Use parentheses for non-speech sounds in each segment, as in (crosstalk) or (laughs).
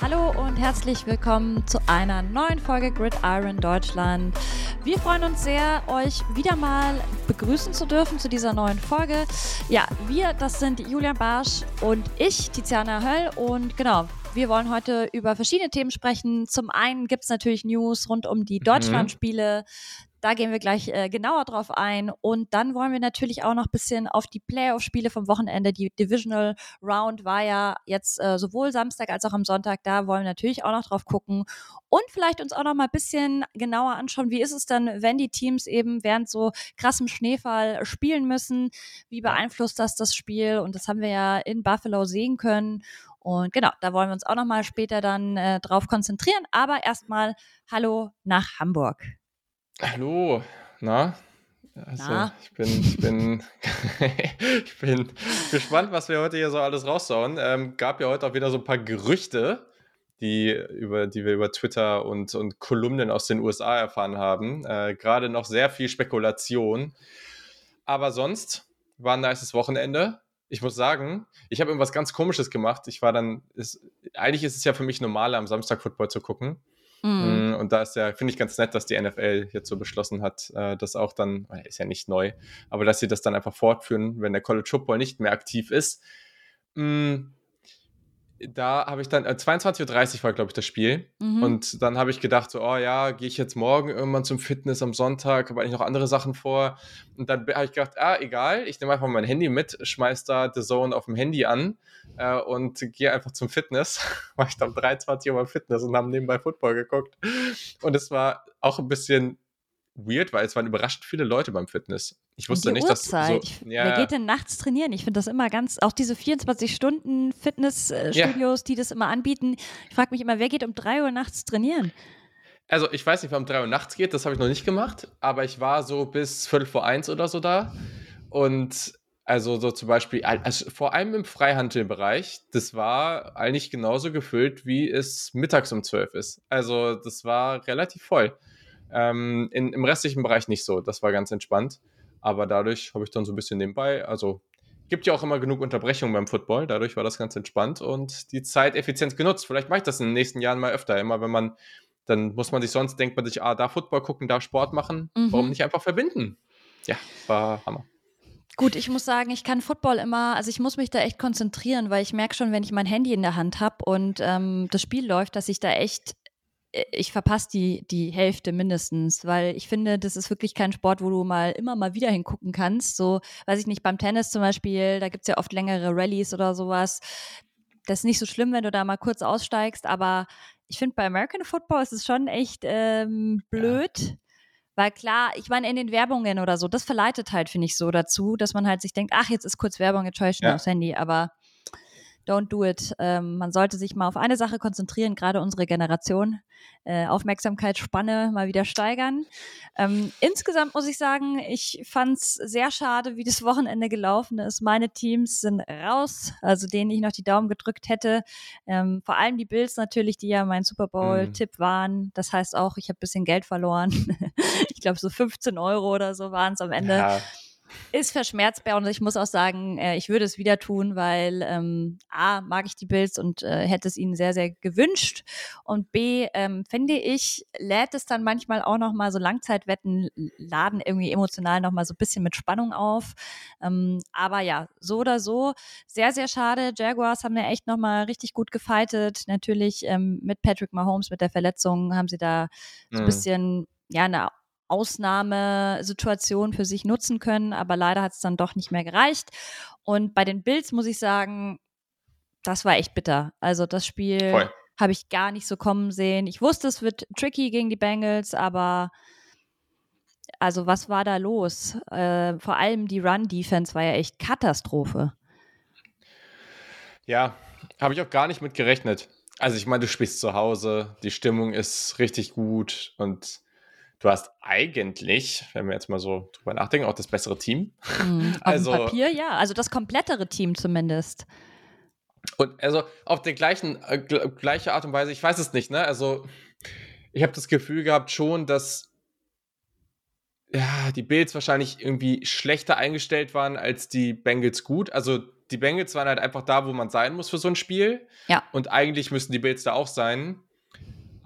Hallo und herzlich willkommen zu einer neuen Folge Gridiron Deutschland. Wir freuen uns sehr, euch wieder mal begrüßen zu dürfen zu dieser neuen Folge. Ja, wir, das sind Julian Barsch und ich, Tiziana Höll. Und genau, wir wollen heute über verschiedene Themen sprechen. Zum einen gibt es natürlich News rund um die mhm. Da gehen wir gleich äh, genauer drauf ein. Und dann wollen wir natürlich auch noch ein bisschen auf die Playoff-Spiele vom Wochenende. Die Divisional Round war ja jetzt äh, sowohl Samstag als auch am Sonntag. Da wollen wir natürlich auch noch drauf gucken. Und vielleicht uns auch noch mal ein bisschen genauer anschauen, wie ist es dann, wenn die Teams eben während so krassem Schneefall spielen müssen? Wie beeinflusst das das Spiel? Und das haben wir ja in Buffalo sehen können. Und genau, da wollen wir uns auch noch mal später dann äh, drauf konzentrieren. Aber erstmal Hallo nach Hamburg. Hallo, na? Also, na? ich bin, ich bin, (laughs) ich bin gespannt, was wir heute hier so alles raussauen. Ähm, gab ja heute auch wieder so ein paar Gerüchte, die, über, die wir über Twitter und, und Kolumnen aus den USA erfahren haben. Äh, Gerade noch sehr viel Spekulation. Aber sonst war ein nices Wochenende. Ich muss sagen, ich habe irgendwas ganz Komisches gemacht. Ich war dann, ist, eigentlich ist es ja für mich normal, am Samstag Football zu gucken. Mhm. Mm, und da ist ja, finde ich ganz nett, dass die NFL jetzt so beschlossen hat, äh, das auch dann, ist ja nicht neu, aber dass sie das dann einfach fortführen, wenn der College Football nicht mehr aktiv ist. Mm, da habe ich dann, äh, 22.30 Uhr war, glaube ich, das Spiel. Mhm. Und dann habe ich gedacht, so, oh ja, gehe ich jetzt morgen irgendwann zum Fitness am Sonntag, habe eigentlich noch andere Sachen vor. Und dann habe ich gedacht, ah, egal, ich nehme einfach mein Handy mit, schmeiß da The Zone auf dem Handy an äh, und gehe einfach zum Fitness. (laughs) war ich dann 23 Uhr beim Fitness und haben nebenbei Football geguckt. Und es war auch ein bisschen weird, weil es waren überraschend viele Leute beim Fitness. Ich wusste nicht, Uhrzeit. dass so, ja, Wer geht denn nachts trainieren? Ich finde das immer ganz, auch diese 24-Stunden-Fitnessstudios, ja. die das immer anbieten. Ich frage mich immer, wer geht um 3 Uhr nachts trainieren? Also ich weiß nicht, wer um 3 Uhr nachts geht, das habe ich noch nicht gemacht, aber ich war so bis Viertel vor eins oder so da. Und also so zum Beispiel, also vor allem im Freihandelbereich, das war eigentlich genauso gefüllt, wie es mittags um 12 ist. Also das war relativ voll. Ähm, in, Im restlichen Bereich nicht so. Das war ganz entspannt. Aber dadurch habe ich dann so ein bisschen nebenbei, also gibt ja auch immer genug Unterbrechungen beim Football. Dadurch war das ganz entspannt und die Zeit effizient genutzt. Vielleicht mache ich das in den nächsten Jahren mal öfter. Immer wenn man, dann muss man sich sonst, denkt man sich, ah, da Football gucken, da Sport machen. Mhm. Warum nicht einfach verbinden? Ja, war Hammer. Gut, ich muss sagen, ich kann Football immer, also ich muss mich da echt konzentrieren, weil ich merke schon, wenn ich mein Handy in der Hand habe und ähm, das Spiel läuft, dass ich da echt ich verpasse die, die Hälfte mindestens, weil ich finde, das ist wirklich kein Sport, wo du mal immer mal wieder hingucken kannst. So, weiß ich nicht, beim Tennis zum Beispiel, da gibt es ja oft längere Rallyes oder sowas. Das ist nicht so schlimm, wenn du da mal kurz aussteigst, aber ich finde, bei American Football ist es schon echt ähm, blöd. Ja. Weil klar, ich meine, in den Werbungen oder so, das verleitet halt, finde ich, so dazu, dass man halt sich denkt, ach, jetzt ist kurz Werbung, jetzt schaue ich schon ja. aufs Handy. Aber don't do it. Ähm, man sollte sich mal auf eine Sache konzentrieren, gerade unsere Generation. Äh, Aufmerksamkeitsspanne mal wieder steigern. Ähm, insgesamt muss ich sagen, ich fand es sehr schade, wie das Wochenende gelaufen ist. Meine Teams sind raus, also denen ich noch die Daumen gedrückt hätte. Ähm, vor allem die Bills natürlich, die ja mein Super Bowl-Tipp mhm. waren. Das heißt auch, ich habe ein bisschen Geld verloren. (laughs) ich glaube, so 15 Euro oder so waren es am Ende. Ja ist verschmerzbar und ich muss auch sagen, äh, ich würde es wieder tun, weil ähm, A, mag ich die Bills und äh, hätte es ihnen sehr, sehr gewünscht und B, ähm, finde ich, lädt es dann manchmal auch nochmal so Langzeitwetten, laden irgendwie emotional nochmal so ein bisschen mit Spannung auf. Ähm, aber ja, so oder so, sehr, sehr schade. Jaguars haben ja echt nochmal richtig gut gefightet. Natürlich ähm, mit Patrick Mahomes, mit der Verletzung haben sie da so ein mhm. bisschen ja, eine Ausnahmesituation für sich nutzen können, aber leider hat es dann doch nicht mehr gereicht. Und bei den Bills muss ich sagen, das war echt bitter. Also das Spiel habe ich gar nicht so kommen sehen. Ich wusste, es wird tricky gegen die Bengals, aber also was war da los? Äh, vor allem die Run-Defense war ja echt Katastrophe. Ja, habe ich auch gar nicht mit gerechnet. Also ich meine, du spielst zu Hause, die Stimmung ist richtig gut und du hast eigentlich, wenn wir jetzt mal so drüber nachdenken, auch das bessere Team. Mhm, also, (laughs) auf dem Papier ja, also das komplettere Team zumindest. Und also auf der gleichen äh, gleiche Art und Weise, ich weiß es nicht, ne? Also ich habe das Gefühl gehabt schon, dass ja, die Bills wahrscheinlich irgendwie schlechter eingestellt waren als die Bengals gut. Also die Bengals waren halt einfach da, wo man sein muss für so ein Spiel. Ja. Und eigentlich müssten die Bills da auch sein.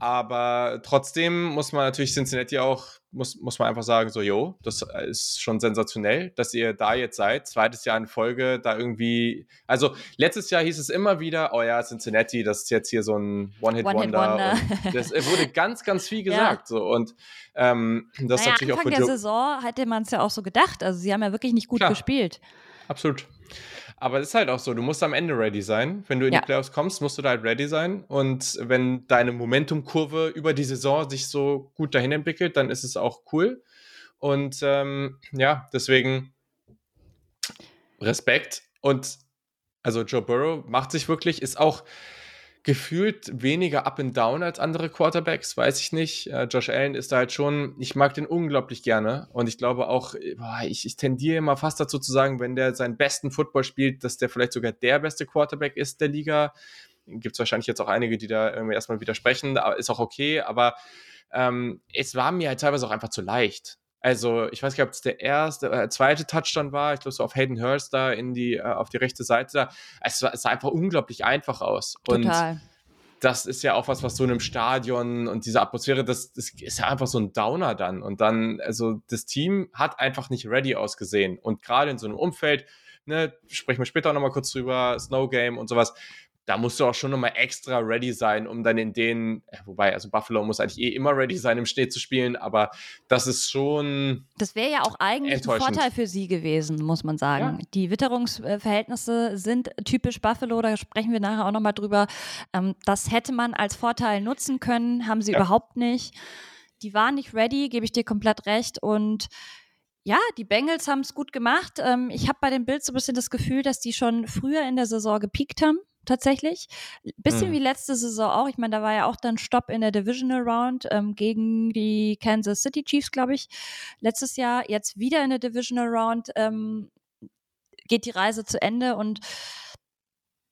Aber trotzdem muss man natürlich Cincinnati auch, muss, muss man einfach sagen, so, jo, das ist schon sensationell, dass ihr da jetzt seid. Zweites Jahr in Folge, da irgendwie, also letztes Jahr hieß es immer wieder, oh ja, Cincinnati, das ist jetzt hier so ein One-Hit-Wonder. One das wurde (laughs) ganz, ganz viel gesagt. Ja. So. Und ähm, das naja, natürlich Anfang auch für der Saison hätte man es ja auch so gedacht. Also sie haben ja wirklich nicht gut Klar. gespielt. Absolut. Aber es ist halt auch so, du musst am Ende ready sein. Wenn du in ja. die Playoffs kommst, musst du da halt ready sein. Und wenn deine Momentumkurve über die Saison sich so gut dahin entwickelt, dann ist es auch cool. Und ähm, ja, deswegen Respekt. Und also Joe Burrow macht sich wirklich, ist auch gefühlt weniger up and down als andere Quarterbacks, weiß ich nicht. Äh, Josh Allen ist da halt schon, ich mag den unglaublich gerne und ich glaube auch, boah, ich, ich tendiere immer fast dazu zu sagen, wenn der seinen besten Football spielt, dass der vielleicht sogar der beste Quarterback ist der Liga. Gibt es wahrscheinlich jetzt auch einige, die da irgendwie erstmal widersprechen, ist auch okay, aber ähm, es war mir halt teilweise auch einfach zu leicht. Also, ich weiß nicht, ob es der erste, äh, zweite Touchdown war, ich glaube so auf Hayden Hurst da in die, äh, auf die rechte Seite da. Es, war, es sah einfach unglaublich einfach aus. Total. Und das ist ja auch was, was so in einem Stadion und diese Atmosphäre, das, das ist ja einfach so ein Downer dann. Und dann, also das Team hat einfach nicht ready ausgesehen. Und gerade in so einem Umfeld, ne, sprechen wir später auch nochmal kurz drüber, Snow Game und sowas, da musst du auch schon nochmal extra ready sein, um dann in den, wobei, also Buffalo muss eigentlich eh immer ready sein, im Schnee zu spielen, aber das ist schon. Das wäre ja auch eigentlich ein Vorteil für sie gewesen, muss man sagen. Ja. Die Witterungsverhältnisse sind typisch Buffalo, da sprechen wir nachher auch nochmal drüber. Ähm, das hätte man als Vorteil nutzen können, haben sie ja. überhaupt nicht. Die waren nicht ready, gebe ich dir komplett recht und ja, die Bengals haben es gut gemacht. Ähm, ich habe bei den Bills so ein bisschen das Gefühl, dass die schon früher in der Saison gepiekt haben tatsächlich. Bisschen mhm. wie letzte Saison auch. Ich meine, da war ja auch dann Stopp in der Divisional Round ähm, gegen die Kansas City Chiefs, glaube ich. Letztes Jahr, jetzt wieder in der Divisional Round ähm, geht die Reise zu Ende und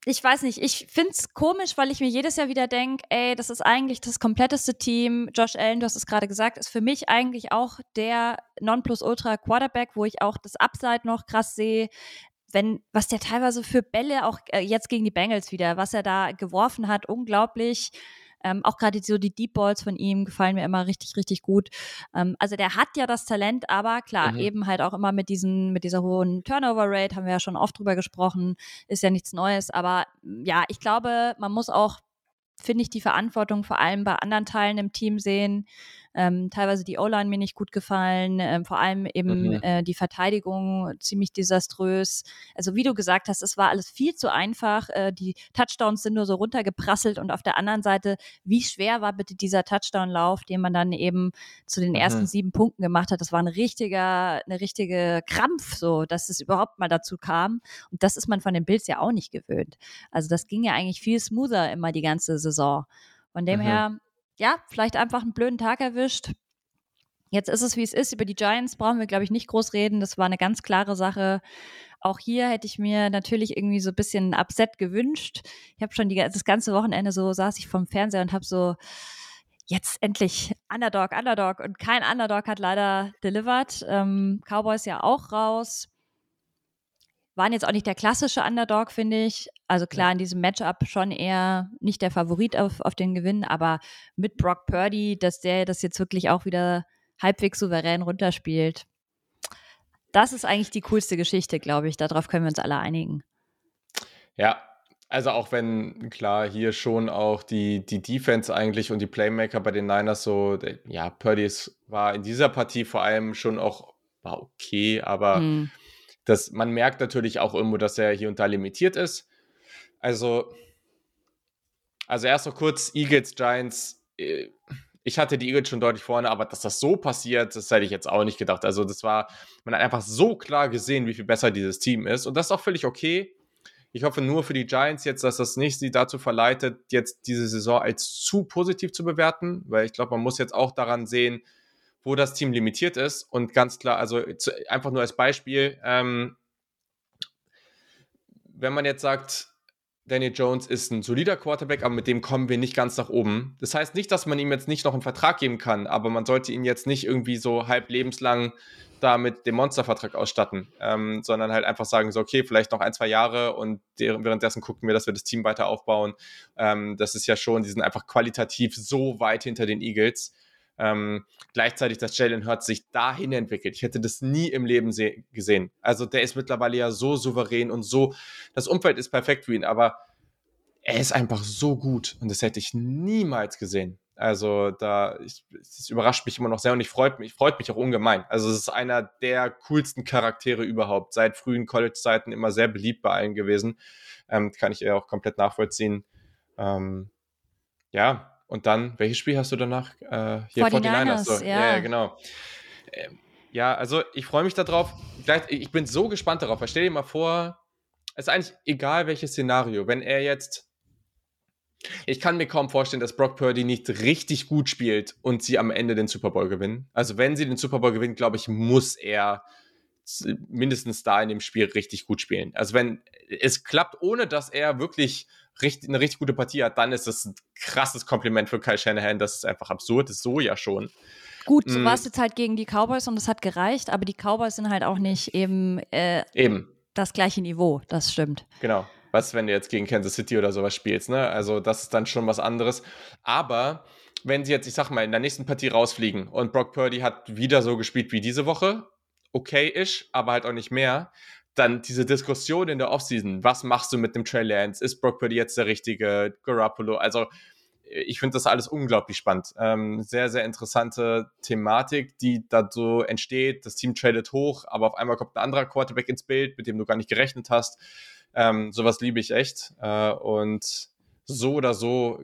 ich weiß nicht, ich finde es komisch, weil ich mir jedes Jahr wieder denke, ey, das ist eigentlich das kompletteste Team. Josh Allen, du hast es gerade gesagt, ist für mich eigentlich auch der Nonplusultra Quarterback, wo ich auch das Upside noch krass sehe wenn, was der teilweise für Bälle auch äh, jetzt gegen die Bengals wieder, was er da geworfen hat, unglaublich. Ähm, auch gerade so die Deep Balls von ihm gefallen mir immer richtig, richtig gut. Ähm, also der hat ja das Talent, aber klar, mhm. eben halt auch immer mit diesen, mit dieser hohen Turnover-Rate, haben wir ja schon oft drüber gesprochen, ist ja nichts Neues. Aber ja, ich glaube, man muss auch, finde ich, die Verantwortung vor allem bei anderen Teilen im Team sehen ähm, teilweise die O-Line mir nicht gut gefallen, ähm, vor allem eben mhm. äh, die Verteidigung ziemlich desaströs. Also wie du gesagt hast, es war alles viel zu einfach. Äh, die Touchdowns sind nur so runtergeprasselt und auf der anderen Seite, wie schwer war bitte dieser Touchdown-Lauf, den man dann eben zu den ersten mhm. sieben Punkten gemacht hat. Das war ein richtiger, eine richtige Krampf, so, dass es überhaupt mal dazu kam. Und das ist man von den Bills ja auch nicht gewöhnt. Also das ging ja eigentlich viel smoother immer die ganze Saison. Von dem mhm. her, ja, vielleicht einfach einen blöden Tag erwischt. Jetzt ist es, wie es ist. Über die Giants brauchen wir, glaube ich, nicht groß reden. Das war eine ganz klare Sache. Auch hier hätte ich mir natürlich irgendwie so ein bisschen ein Upset gewünscht. Ich habe schon die, das ganze Wochenende so saß ich vom Fernseher und habe so jetzt endlich Underdog, Underdog und kein Underdog hat leider delivered. Ähm, Cowboys ja auch raus waren jetzt auch nicht der klassische Underdog, finde ich. Also klar, in diesem Matchup schon eher nicht der Favorit auf, auf den Gewinn, aber mit Brock Purdy, dass der das jetzt wirklich auch wieder halbwegs souverän runterspielt. Das ist eigentlich die coolste Geschichte, glaube ich. Darauf können wir uns alle einigen. Ja, also auch wenn, klar, hier schon auch die, die Defense eigentlich und die Playmaker bei den Niners so, ja, Purdy war in dieser Partie vor allem schon auch, war okay, aber hm das, man merkt natürlich auch irgendwo, dass er hier und da limitiert ist. Also, also erst noch kurz, Eagles, Giants, äh, ich hatte die Eagles schon deutlich vorne, aber dass das so passiert, das hätte ich jetzt auch nicht gedacht. Also das war, man hat einfach so klar gesehen, wie viel besser dieses Team ist und das ist auch völlig okay. Ich hoffe nur für die Giants jetzt, dass das nicht sie dazu verleitet, jetzt diese Saison als zu positiv zu bewerten, weil ich glaube, man muss jetzt auch daran sehen, wo das Team limitiert ist. Und ganz klar, also zu, einfach nur als Beispiel, ähm, wenn man jetzt sagt, Daniel Jones ist ein solider Quarterback, aber mit dem kommen wir nicht ganz nach oben. Das heißt nicht, dass man ihm jetzt nicht noch einen Vertrag geben kann, aber man sollte ihn jetzt nicht irgendwie so halb lebenslang da mit Monstervertrag ausstatten, ähm, sondern halt einfach sagen, so, okay, vielleicht noch ein, zwei Jahre und währenddessen gucken wir, dass wir das Team weiter aufbauen. Ähm, das ist ja schon, die sind einfach qualitativ so weit hinter den Eagles. Ähm, gleichzeitig, dass Jalen Hurts sich dahin entwickelt. Ich hätte das nie im Leben gesehen. Also der ist mittlerweile ja so souverän und so, das Umfeld ist perfekt für ihn, aber er ist einfach so gut und das hätte ich niemals gesehen. Also da, es überrascht mich immer noch sehr und ich freut mich, freut mich auch ungemein. Also es ist einer der coolsten Charaktere überhaupt. Seit frühen College-Zeiten immer sehr beliebt bei allen gewesen. Ähm, kann ich auch komplett nachvollziehen. Ähm, ja, und dann, welches Spiel hast du danach? Äh, hier 49ers, so. ja. ja. genau. Ähm, ja, also ich freue mich darauf. Ich bin so gespannt darauf. Stell dir mal vor, es ist eigentlich egal welches Szenario. Wenn er jetzt ich kann mir kaum vorstellen, dass Brock Purdy nicht richtig gut spielt und sie am Ende den Super Bowl gewinnen. Also wenn sie den Super Bowl gewinnen, glaube ich, muss er mindestens da in dem Spiel richtig gut spielen. Also wenn es klappt, ohne dass er wirklich richtig, eine richtig gute Partie hat, dann ist das ein krasses Kompliment für Kyle Shanahan. Das ist einfach absurd, das ist so ja schon. Gut, so mm. war es jetzt halt gegen die Cowboys und es hat gereicht, aber die Cowboys sind halt auch nicht eben, äh, eben. das gleiche Niveau, das stimmt. Genau was, wenn du jetzt gegen Kansas City oder sowas spielst, ne? Also das ist dann schon was anderes. Aber wenn sie jetzt, ich sag mal, in der nächsten Partie rausfliegen und Brock Purdy hat wieder so gespielt wie diese Woche, okay-ish, aber halt auch nicht mehr, dann diese Diskussion in der Offseason, was machst du mit dem Trey Lance? Ist Brock Purdy jetzt der richtige Garoppolo? Also ich finde das alles unglaublich spannend. Ähm, sehr, sehr interessante Thematik, die da so entsteht. Das Team tradet hoch, aber auf einmal kommt ein anderer Quarterback ins Bild, mit dem du gar nicht gerechnet hast. Ähm, sowas liebe ich echt. Äh, und so oder so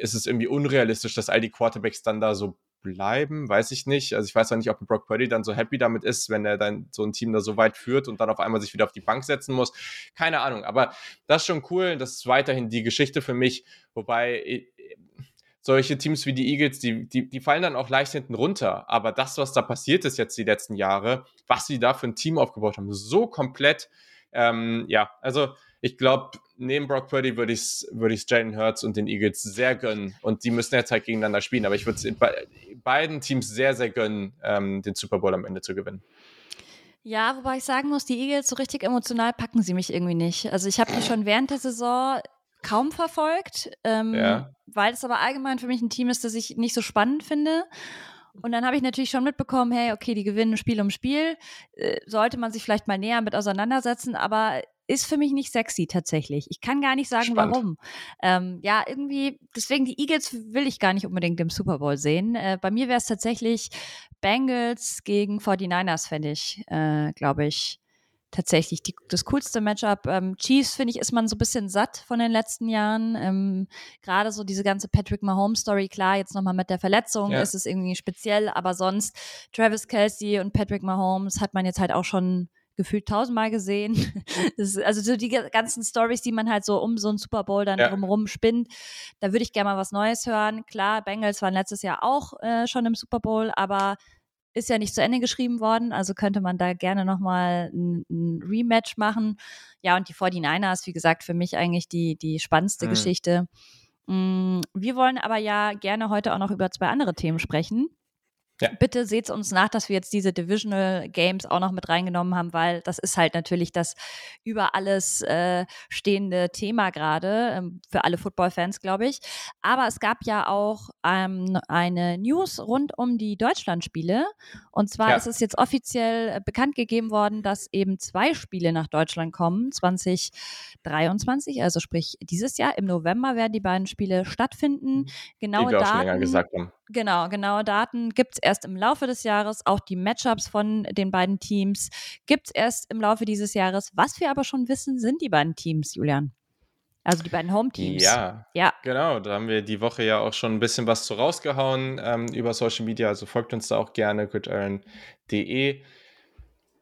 ist es irgendwie unrealistisch, dass all die Quarterbacks dann da so bleiben, weiß ich nicht. Also ich weiß auch nicht, ob Brock Purdy dann so happy damit ist, wenn er dann so ein Team da so weit führt und dann auf einmal sich wieder auf die Bank setzen muss. Keine Ahnung, aber das ist schon cool. Das ist weiterhin die Geschichte für mich. Wobei äh, solche Teams wie die Eagles, die, die, die fallen dann auch leicht hinten runter. Aber das, was da passiert ist jetzt die letzten Jahre, was sie da für ein Team aufgebaut haben, so komplett ähm, ja, also ich glaube, neben Brock Purdy würde ich es würd ich's Jalen Hurts und den Eagles sehr gönnen. Und die müssen jetzt halt gegeneinander spielen. Aber ich würde es be beiden Teams sehr, sehr gönnen, ähm, den Super Bowl am Ende zu gewinnen. Ja, wobei ich sagen muss, die Eagles so richtig emotional packen sie mich irgendwie nicht. Also ich habe die schon während der Saison kaum verfolgt, ähm, ja. weil es aber allgemein für mich ein Team ist, das ich nicht so spannend finde. Und dann habe ich natürlich schon mitbekommen, hey, okay, die gewinnen Spiel um Spiel, äh, sollte man sich vielleicht mal näher mit auseinandersetzen, aber ist für mich nicht sexy tatsächlich. Ich kann gar nicht sagen, Spannend. warum. Ähm, ja, irgendwie, deswegen die Eagles will ich gar nicht unbedingt im Super Bowl sehen. Äh, bei mir wäre es tatsächlich Bengals gegen 49ers, fände ich, äh, glaube ich, tatsächlich die, das coolste Matchup. Ähm, Chiefs, finde ich, ist man so ein bisschen satt von den letzten Jahren. Ähm, Gerade so diese ganze Patrick Mahomes-Story, klar, jetzt nochmal mit der Verletzung ja. ist es irgendwie speziell, aber sonst Travis Kelsey und Patrick Mahomes hat man jetzt halt auch schon gefühlt tausendmal gesehen. (laughs) Ist, also so die ganzen Stories, die man halt so um so einen Super Bowl dann ja. drumherum spinnt, da würde ich gerne mal was Neues hören. Klar, Bengals waren letztes Jahr auch äh, schon im Super Bowl, aber ist ja nicht zu Ende geschrieben worden, also könnte man da gerne nochmal ein, ein Rematch machen. Ja, und die 49ers, wie gesagt, für mich eigentlich die, die spannendste mhm. Geschichte. Mm, wir wollen aber ja gerne heute auch noch über zwei andere Themen sprechen. Ja. Bitte seht uns nach, dass wir jetzt diese Divisional Games auch noch mit reingenommen haben, weil das ist halt natürlich das über alles äh, stehende Thema gerade ähm, für alle Football-Fans, glaube ich. Aber es gab ja auch ähm, eine News rund um die Deutschlandspiele. Und zwar ja. ist es jetzt offiziell äh, bekannt gegeben worden, dass eben zwei Spiele nach Deutschland kommen, 2023, also sprich dieses Jahr. Im November werden die beiden Spiele stattfinden. Mhm. Genaue Daten. Genau, genaue Daten gibt es erst im Laufe des Jahres. Auch die Matchups von den beiden Teams gibt es erst im Laufe dieses Jahres. Was wir aber schon wissen, sind die beiden Teams, Julian. Also die beiden Home-Teams. Ja, ja, genau. Da haben wir die Woche ja auch schon ein bisschen was zu rausgehauen ähm, über Social Media. Also folgt uns da auch gerne, gridiron.de.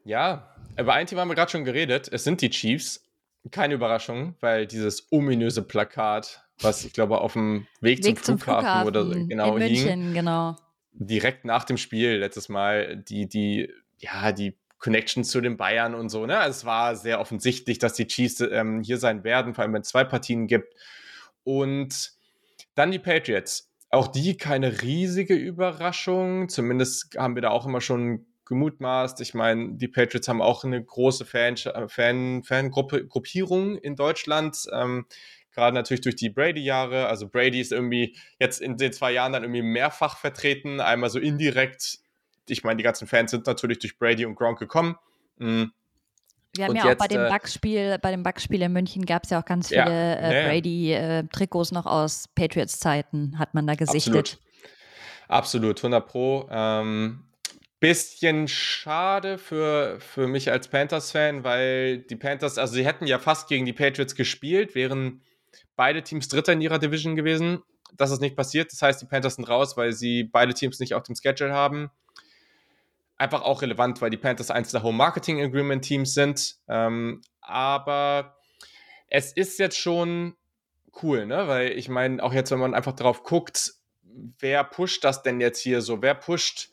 Ja, über ein Thema haben wir gerade schon geredet. Es sind die Chiefs. Keine Überraschung, weil dieses ominöse Plakat was ich glaube auf dem Weg, Weg zum, zum, Flughafen, oder so genau in München, hing. genau. Direkt nach dem Spiel letztes Mal die die ja die Connection zu den Bayern und so. Ne? Also es war sehr offensichtlich, dass die Chiefs ähm, hier sein werden, vor allem wenn es zwei Partien gibt. Und dann die Patriots. Auch die keine riesige Überraschung. Zumindest haben wir da auch immer schon gemutmaßt. Ich meine, die Patriots haben auch eine große Fan, Fan, Fangruppe, Gruppierung in Deutschland. Ähm, gerade natürlich durch die Brady-Jahre. Also Brady ist irgendwie jetzt in den zwei Jahren dann irgendwie mehrfach vertreten, einmal so indirekt. Ich meine, die ganzen Fans sind natürlich durch Brady und Gronk gekommen. Mhm. Wir haben und ja jetzt, auch bei dem äh, Backspiel, bei dem Backspiel in München gab es ja auch ganz viele ja, äh, Brady-Trikots äh, noch aus Patriots-Zeiten, hat man da gesichtet. Absolut, Absolut 100 Pro. Ähm, bisschen schade für, für mich als Panthers-Fan, weil die Panthers, also sie hätten ja fast gegen die Patriots gespielt, wären beide Teams Dritter in ihrer Division gewesen. Das ist nicht passiert. Das heißt, die Panthers sind raus, weil sie beide Teams nicht auf dem Schedule haben einfach auch relevant, weil die Panthers eins der Home Marketing Agreement Teams sind. Ähm, aber es ist jetzt schon cool, ne? Weil ich meine, auch jetzt, wenn man einfach drauf guckt, wer pusht das denn jetzt hier so? Wer pusht,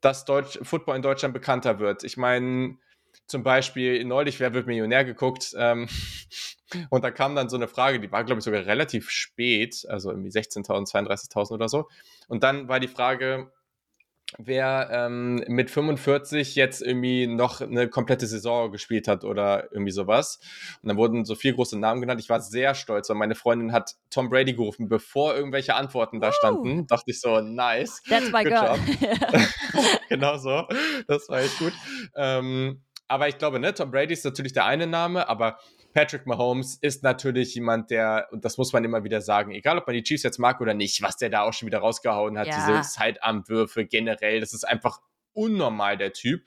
dass Deutsch, Football in Deutschland bekannter wird? Ich meine, zum Beispiel neulich, wer wird Millionär geguckt? Ähm, (laughs) (laughs) und da kam dann so eine Frage, die war, glaube ich, sogar relativ spät, also irgendwie 16.000, 32.000 oder so. Und dann war die Frage, wer ähm, mit 45 jetzt irgendwie noch eine komplette Saison gespielt hat oder irgendwie sowas. Und dann wurden so vier große Namen genannt. Ich war sehr stolz, weil meine Freundin hat Tom Brady gerufen, bevor irgendwelche Antworten da standen. Uh. Dachte ich so, nice. That's my girl. (laughs) genau so. Das war echt gut. Ähm, aber ich glaube, ne, Tom Brady ist natürlich der eine Name, aber Patrick Mahomes ist natürlich jemand, der, und das muss man immer wieder sagen, egal ob man die Chiefs jetzt mag oder nicht, was der da auch schon wieder rausgehauen hat, ja. diese Zeitarmwürfe generell, das ist einfach unnormal, der Typ.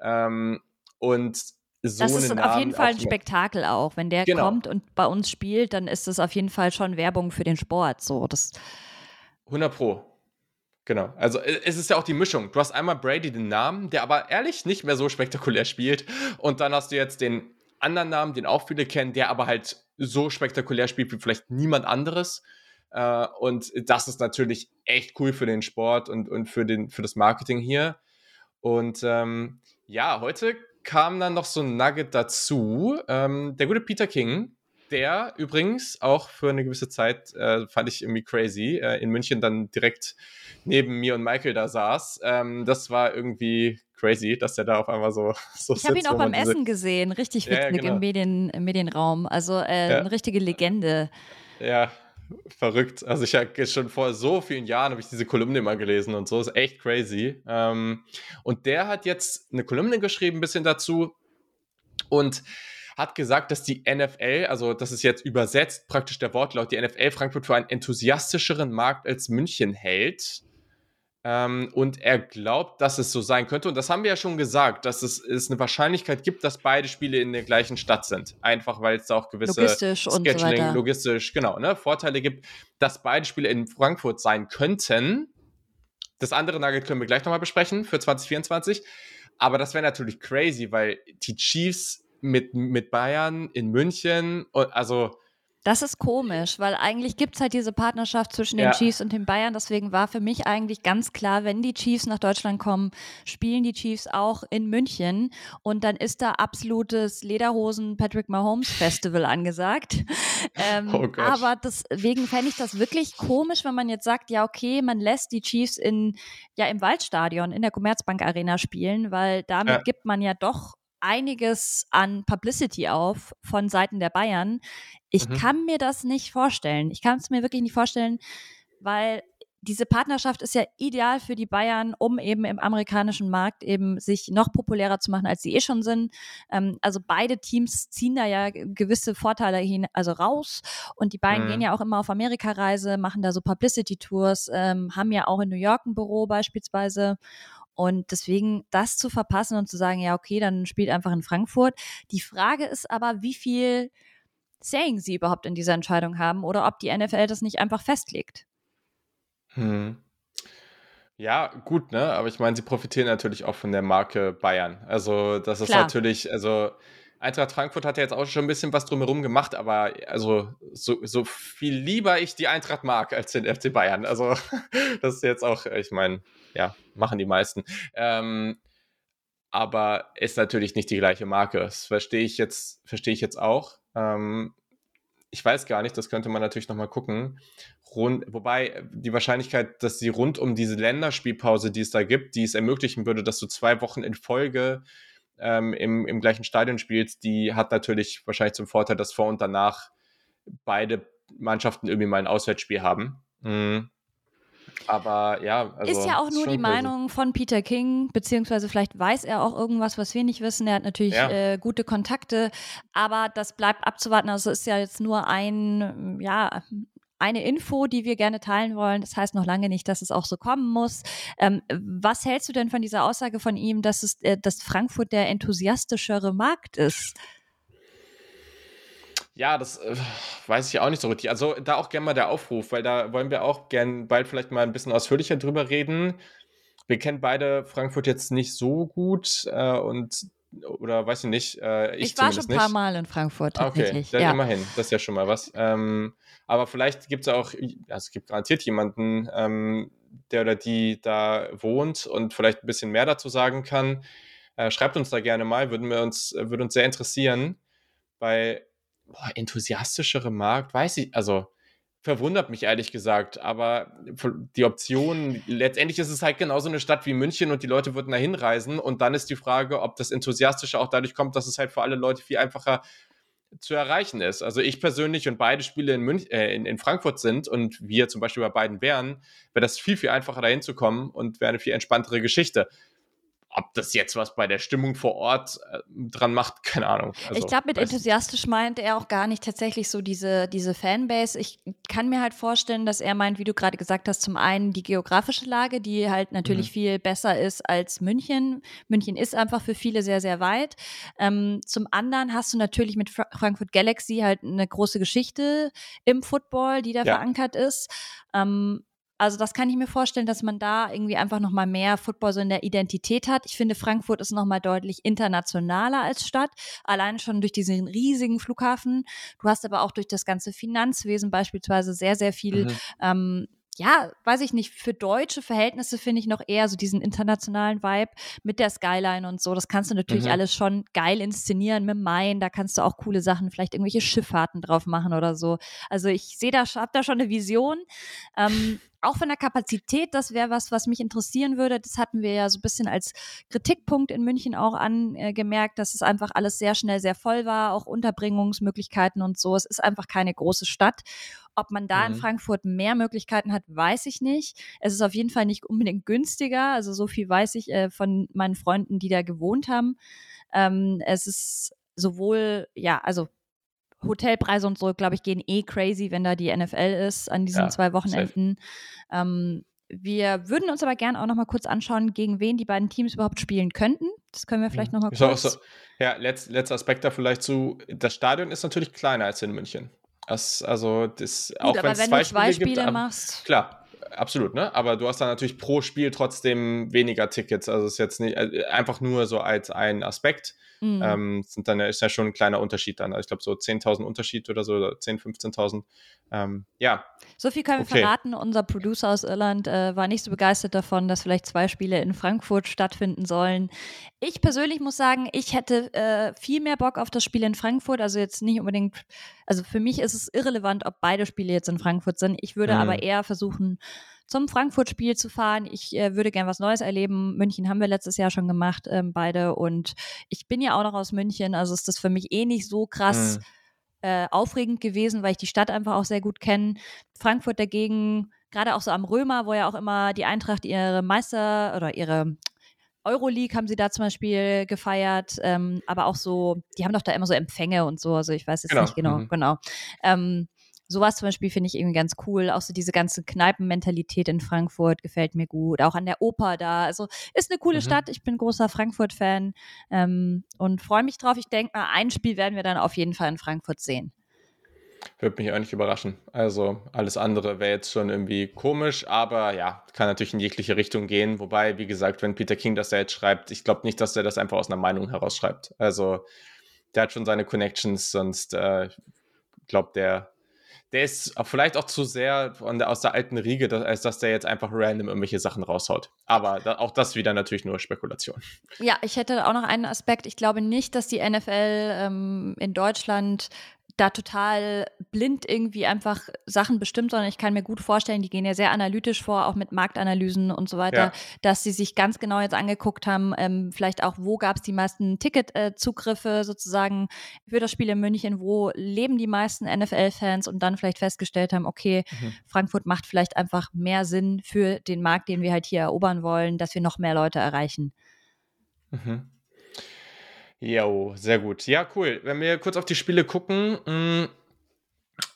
Ähm, und so das ist auf jeden Fall ein Spektakel auch. Wenn der genau. kommt und bei uns spielt, dann ist das auf jeden Fall schon Werbung für den Sport. So, das 100 Pro. Genau. Also es ist ja auch die Mischung. Du hast einmal Brady den Namen, der aber ehrlich nicht mehr so spektakulär spielt. Und dann hast du jetzt den anderen Namen, den auch viele kennen, der aber halt so spektakulär spielt wie vielleicht niemand anderes. Äh, und das ist natürlich echt cool für den Sport und, und für, den, für das Marketing hier. Und ähm, ja, heute kam dann noch so ein Nugget dazu. Ähm, der gute Peter King, der übrigens auch für eine gewisse Zeit, äh, fand ich irgendwie crazy, äh, in München dann direkt neben mir und Michael da saß. Ähm, das war irgendwie crazy, dass der da auf einmal so, (laughs) so Ich habe ihn auch beim Essen gesehen, richtig witzig ja, genau. im, Medien, im Medienraum. Also äh, ja. eine richtige Legende. Ja, verrückt. Also ich habe schon vor so vielen Jahren habe ich diese Kolumne immer gelesen und so, ist echt crazy. Ähm, und der hat jetzt eine Kolumne geschrieben, ein bisschen dazu und hat gesagt, dass die NFL, also das ist jetzt übersetzt praktisch der Wortlaut, die NFL Frankfurt für einen enthusiastischeren Markt als München hält. Ähm, und er glaubt, dass es so sein könnte. Und das haben wir ja schon gesagt, dass es, es eine Wahrscheinlichkeit gibt, dass beide Spiele in der gleichen Stadt sind. Einfach weil es da auch gewisse logistisch Scheduling, so logistisch, genau, ne, Vorteile gibt, dass beide Spiele in Frankfurt sein könnten. Das andere Nugget können wir gleich nochmal besprechen für 2024. Aber das wäre natürlich crazy, weil die Chiefs mit, mit Bayern in München, also das ist komisch, weil eigentlich gibt es halt diese Partnerschaft zwischen den ja. Chiefs und den Bayern. Deswegen war für mich eigentlich ganz klar, wenn die Chiefs nach Deutschland kommen, spielen die Chiefs auch in München. Und dann ist da absolutes Lederhosen Patrick Mahomes Festival angesagt. (laughs) ähm, oh aber deswegen fände ich das wirklich komisch, wenn man jetzt sagt, ja, okay, man lässt die Chiefs in, ja, im Waldstadion, in der Commerzbank Arena spielen, weil damit ja. gibt man ja doch einiges an Publicity auf von Seiten der Bayern. Ich mhm. kann mir das nicht vorstellen. Ich kann es mir wirklich nicht vorstellen, weil diese Partnerschaft ist ja ideal für die Bayern, um eben im amerikanischen Markt eben sich noch populärer zu machen, als sie eh schon sind. Ähm, also beide Teams ziehen da ja gewisse Vorteile hin, also raus. Und die beiden mhm. gehen ja auch immer auf Amerikareise, machen da so Publicity-Tours, ähm, haben ja auch in New York ein Büro beispielsweise. Und deswegen das zu verpassen und zu sagen, ja, okay, dann spielt einfach in Frankfurt. Die Frage ist aber, wie viel Saying sie überhaupt in dieser Entscheidung haben oder ob die NFL das nicht einfach festlegt. Hm. Ja, gut, ne? Aber ich meine, sie profitieren natürlich auch von der Marke Bayern. Also, das ist Klar. natürlich, also Eintracht Frankfurt hat ja jetzt auch schon ein bisschen was drumherum gemacht, aber also so, so viel lieber ich die Eintracht mag als den FC Bayern. Also, (laughs) das ist jetzt auch, ich meine, ja, machen die meisten. Ähm, aber ist natürlich nicht die gleiche Marke. Das verstehe ich jetzt, verstehe ich jetzt auch. Ähm, ich weiß gar nicht, das könnte man natürlich nochmal gucken. Rund, wobei die Wahrscheinlichkeit, dass sie rund um diese Länderspielpause, die es da gibt, die es ermöglichen würde, dass du zwei Wochen in Folge ähm, im, im gleichen Stadion spielst, die hat natürlich wahrscheinlich zum Vorteil, dass vor und danach beide Mannschaften irgendwie mal ein Auswärtsspiel haben. Mhm. Aber ja, also ist ja auch nur die crazy. Meinung von Peter King, beziehungsweise vielleicht weiß er auch irgendwas, was wir nicht wissen. Er hat natürlich ja. äh, gute Kontakte, aber das bleibt abzuwarten. Also ist ja jetzt nur ein, ja, eine Info, die wir gerne teilen wollen. Das heißt noch lange nicht, dass es auch so kommen muss. Ähm, was hältst du denn von dieser Aussage von ihm, dass es, äh, dass Frankfurt der enthusiastischere Markt ist? Ja, das äh, weiß ich auch nicht so richtig. Also da auch gerne mal der Aufruf, weil da wollen wir auch gern bald vielleicht mal ein bisschen ausführlicher drüber reden. Wir kennen beide Frankfurt jetzt nicht so gut äh, und oder weiß ich nicht. Äh, ich, ich war schon ein paar Mal in Frankfurt. Ah, okay, dann ja. immerhin. Das ist ja schon mal was. Ähm, aber vielleicht gibt es auch, ja, es gibt garantiert jemanden, ähm, der oder die da wohnt und vielleicht ein bisschen mehr dazu sagen kann. Äh, schreibt uns da gerne mal, würden wir uns, würde uns sehr interessieren, weil boah, enthusiastischere Markt, weiß ich, also verwundert mich ehrlich gesagt, aber die Option, letztendlich ist es halt genauso eine Stadt wie München und die Leute würden da hinreisen und dann ist die Frage, ob das Enthusiastische auch dadurch kommt, dass es halt für alle Leute viel einfacher zu erreichen ist. Also ich persönlich und beide Spiele in, Münch, äh, in, in, Frankfurt sind und wir zum Beispiel bei beiden wären, wäre das viel, viel einfacher dahin zu kommen und wäre eine viel entspanntere Geschichte ob das jetzt was bei der Stimmung vor Ort äh, dran macht, (laughs) keine Ahnung. Also, ich glaube, mit enthusiastisch meint er auch gar nicht tatsächlich so diese, diese Fanbase. Ich kann mir halt vorstellen, dass er meint, wie du gerade gesagt hast, zum einen die geografische Lage, die halt natürlich mhm. viel besser ist als München. München ist einfach für viele sehr, sehr weit. Ähm, zum anderen hast du natürlich mit Fra Frankfurt Galaxy halt eine große Geschichte im Football, die da ja. verankert ist. Ähm, also das kann ich mir vorstellen, dass man da irgendwie einfach noch mal mehr Football so in der Identität hat. Ich finde, Frankfurt ist noch mal deutlich internationaler als Stadt, allein schon durch diesen riesigen Flughafen. Du hast aber auch durch das ganze Finanzwesen beispielsweise sehr, sehr viel mhm. ähm, ja, weiß ich nicht, für deutsche Verhältnisse finde ich noch eher so diesen internationalen Vibe mit der Skyline und so. Das kannst du natürlich mhm. alles schon geil inszenieren mit Main. Da kannst du auch coole Sachen, vielleicht irgendwelche Schifffahrten drauf machen oder so. Also ich sehe da, habe da schon eine Vision. Ähm, auch von der Kapazität, das wäre was, was mich interessieren würde. Das hatten wir ja so ein bisschen als Kritikpunkt in München auch angemerkt, dass es einfach alles sehr schnell sehr voll war, auch Unterbringungsmöglichkeiten und so. Es ist einfach keine große Stadt. Ob man da mhm. in Frankfurt mehr Möglichkeiten hat, weiß ich nicht. Es ist auf jeden Fall nicht unbedingt günstiger. Also so viel weiß ich äh, von meinen Freunden, die da gewohnt haben. Ähm, es ist sowohl, ja, also Hotelpreise und so, glaube ich, gehen eh crazy, wenn da die NFL ist an diesen ja, zwei Wochenenden. Ähm, wir würden uns aber gerne auch noch mal kurz anschauen, gegen wen die beiden Teams überhaupt spielen könnten. Das können wir vielleicht mhm. noch mal kurz. So, so. Ja, letz, letzter Aspekt da vielleicht zu. Das Stadion ist natürlich kleiner als in München. Das, also, das, Gut, auch wenn es zwei, zwei Spiele, Spiele gibt, machst. Klar, absolut, ne? Aber du hast dann natürlich pro Spiel trotzdem weniger Tickets. Also es ist jetzt nicht äh, einfach nur so als ein Aspekt. Mhm. Ähm, sind dann, ist ja schon ein kleiner Unterschied dann. Also ich glaube so 10.000 Unterschied oder so, oder 10.000, 15.000. Ähm, ja. So viel können wir okay. verraten. Unser Producer aus Irland äh, war nicht so begeistert davon, dass vielleicht zwei Spiele in Frankfurt stattfinden sollen. Ich persönlich muss sagen, ich hätte äh, viel mehr Bock auf das Spiel in Frankfurt. Also jetzt nicht unbedingt, also für mich ist es irrelevant, ob beide Spiele jetzt in Frankfurt sind. Ich würde mhm. aber eher versuchen, zum Frankfurt-Spiel zu fahren. Ich äh, würde gern was Neues erleben. München haben wir letztes Jahr schon gemacht, ähm, beide. Und ich bin ja auch noch aus München, also ist das für mich eh nicht so krass mhm. äh, aufregend gewesen, weil ich die Stadt einfach auch sehr gut kenne. Frankfurt dagegen, gerade auch so am Römer, wo ja auch immer die Eintracht ihre Meister oder ihre Euroleague haben sie da zum Beispiel gefeiert, ähm, aber auch so, die haben doch da immer so Empfänge und so, also ich weiß jetzt genau. nicht genau, mhm. genau. Ähm, sowas zum Beispiel finde ich irgendwie ganz cool. Auch so diese ganze Kneipenmentalität in Frankfurt gefällt mir gut. Auch an der Oper da. Also ist eine coole mhm. Stadt. Ich bin großer Frankfurt-Fan ähm, und freue mich drauf. Ich denke mal, ein Spiel werden wir dann auf jeden Fall in Frankfurt sehen. Würde mich auch nicht überraschen. Also alles andere wäre jetzt schon irgendwie komisch, aber ja, kann natürlich in jegliche Richtung gehen. Wobei, wie gesagt, wenn Peter King das da jetzt schreibt, ich glaube nicht, dass er das einfach aus einer Meinung heraus schreibt. Also der hat schon seine Connections, sonst äh, glaubt der der ist vielleicht auch zu sehr der, aus der alten Riege, dass, als dass der jetzt einfach random irgendwelche Sachen raushaut. Aber da, auch das wieder natürlich nur Spekulation. Ja, ich hätte auch noch einen Aspekt. Ich glaube nicht, dass die NFL ähm, in Deutschland da total blind irgendwie einfach Sachen bestimmt, sondern ich kann mir gut vorstellen, die gehen ja sehr analytisch vor, auch mit Marktanalysen und so weiter, ja. dass sie sich ganz genau jetzt angeguckt haben, ähm, vielleicht auch, wo gab es die meisten Ticketzugriffe äh, sozusagen für das Spiel in München, wo leben die meisten NFL-Fans und dann vielleicht festgestellt haben, okay, mhm. Frankfurt macht vielleicht einfach mehr Sinn für den Markt, den wir halt hier erobern wollen, dass wir noch mehr Leute erreichen. Mhm. Jo, sehr gut. Ja, cool. Wenn wir kurz auf die Spiele gucken, mh, hm,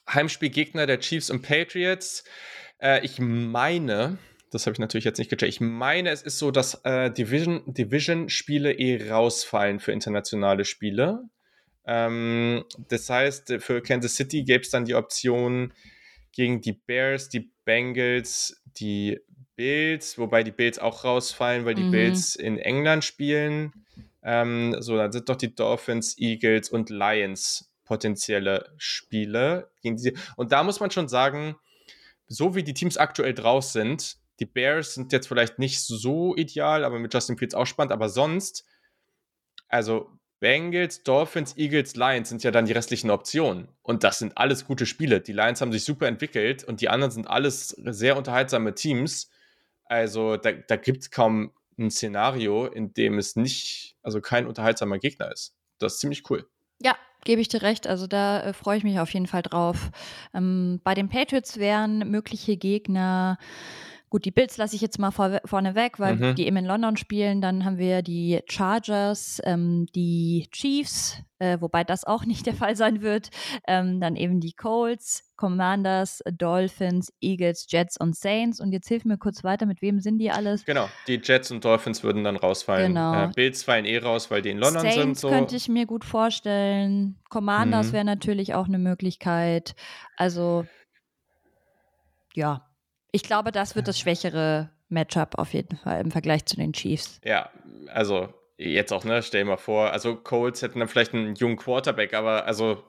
Heimspielgegner der Chiefs und Patriots. Äh, ich meine, das habe ich natürlich jetzt nicht gecheckt, ich meine, es ist so, dass äh, Division-Spiele Division eh rausfallen für internationale Spiele. Ähm, das heißt, für Kansas City gäbe es dann die Option gegen die Bears, die Bengals, die Bills, wobei die Bills auch rausfallen, weil die mhm. Bills in England spielen. Ähm, so, dann sind doch die Dolphins, Eagles und Lions potenzielle Spiele. Gegen diese. Und da muss man schon sagen, so wie die Teams aktuell draus sind, die Bears sind jetzt vielleicht nicht so ideal, aber mit Justin Fields auch spannend, aber sonst, also Bengals, Dolphins, Eagles, Lions sind ja dann die restlichen Optionen. Und das sind alles gute Spiele. Die Lions haben sich super entwickelt und die anderen sind alles sehr unterhaltsame Teams. Also da, da gibt es kaum ein Szenario, in dem es nicht, also kein unterhaltsamer Gegner ist. Das ist ziemlich cool. Ja, gebe ich dir recht. Also da äh, freue ich mich auf jeden Fall drauf. Ähm, bei den Patriots wären mögliche Gegner Gut, die Bills lasse ich jetzt mal vor, vorne weg, weil mhm. die eben in London spielen. Dann haben wir die Chargers, ähm, die Chiefs, äh, wobei das auch (laughs) nicht der Fall sein wird. Ähm, dann eben die Colts, Commanders, Dolphins, Eagles, Jets und Saints. Und jetzt hilf mir kurz weiter, mit wem sind die alles? Genau, die Jets und Dolphins würden dann rausfallen. Genau. Äh, Bills fallen eh raus, weil die in London Saints sind. So. könnte ich mir gut vorstellen. Commanders mhm. wäre natürlich auch eine Möglichkeit. Also, ja, ich glaube, das wird das schwächere Matchup auf jeden Fall im Vergleich zu den Chiefs. Ja, also jetzt auch, ne, stell dir mal vor, also Colts hätten dann vielleicht einen jungen Quarterback, aber also,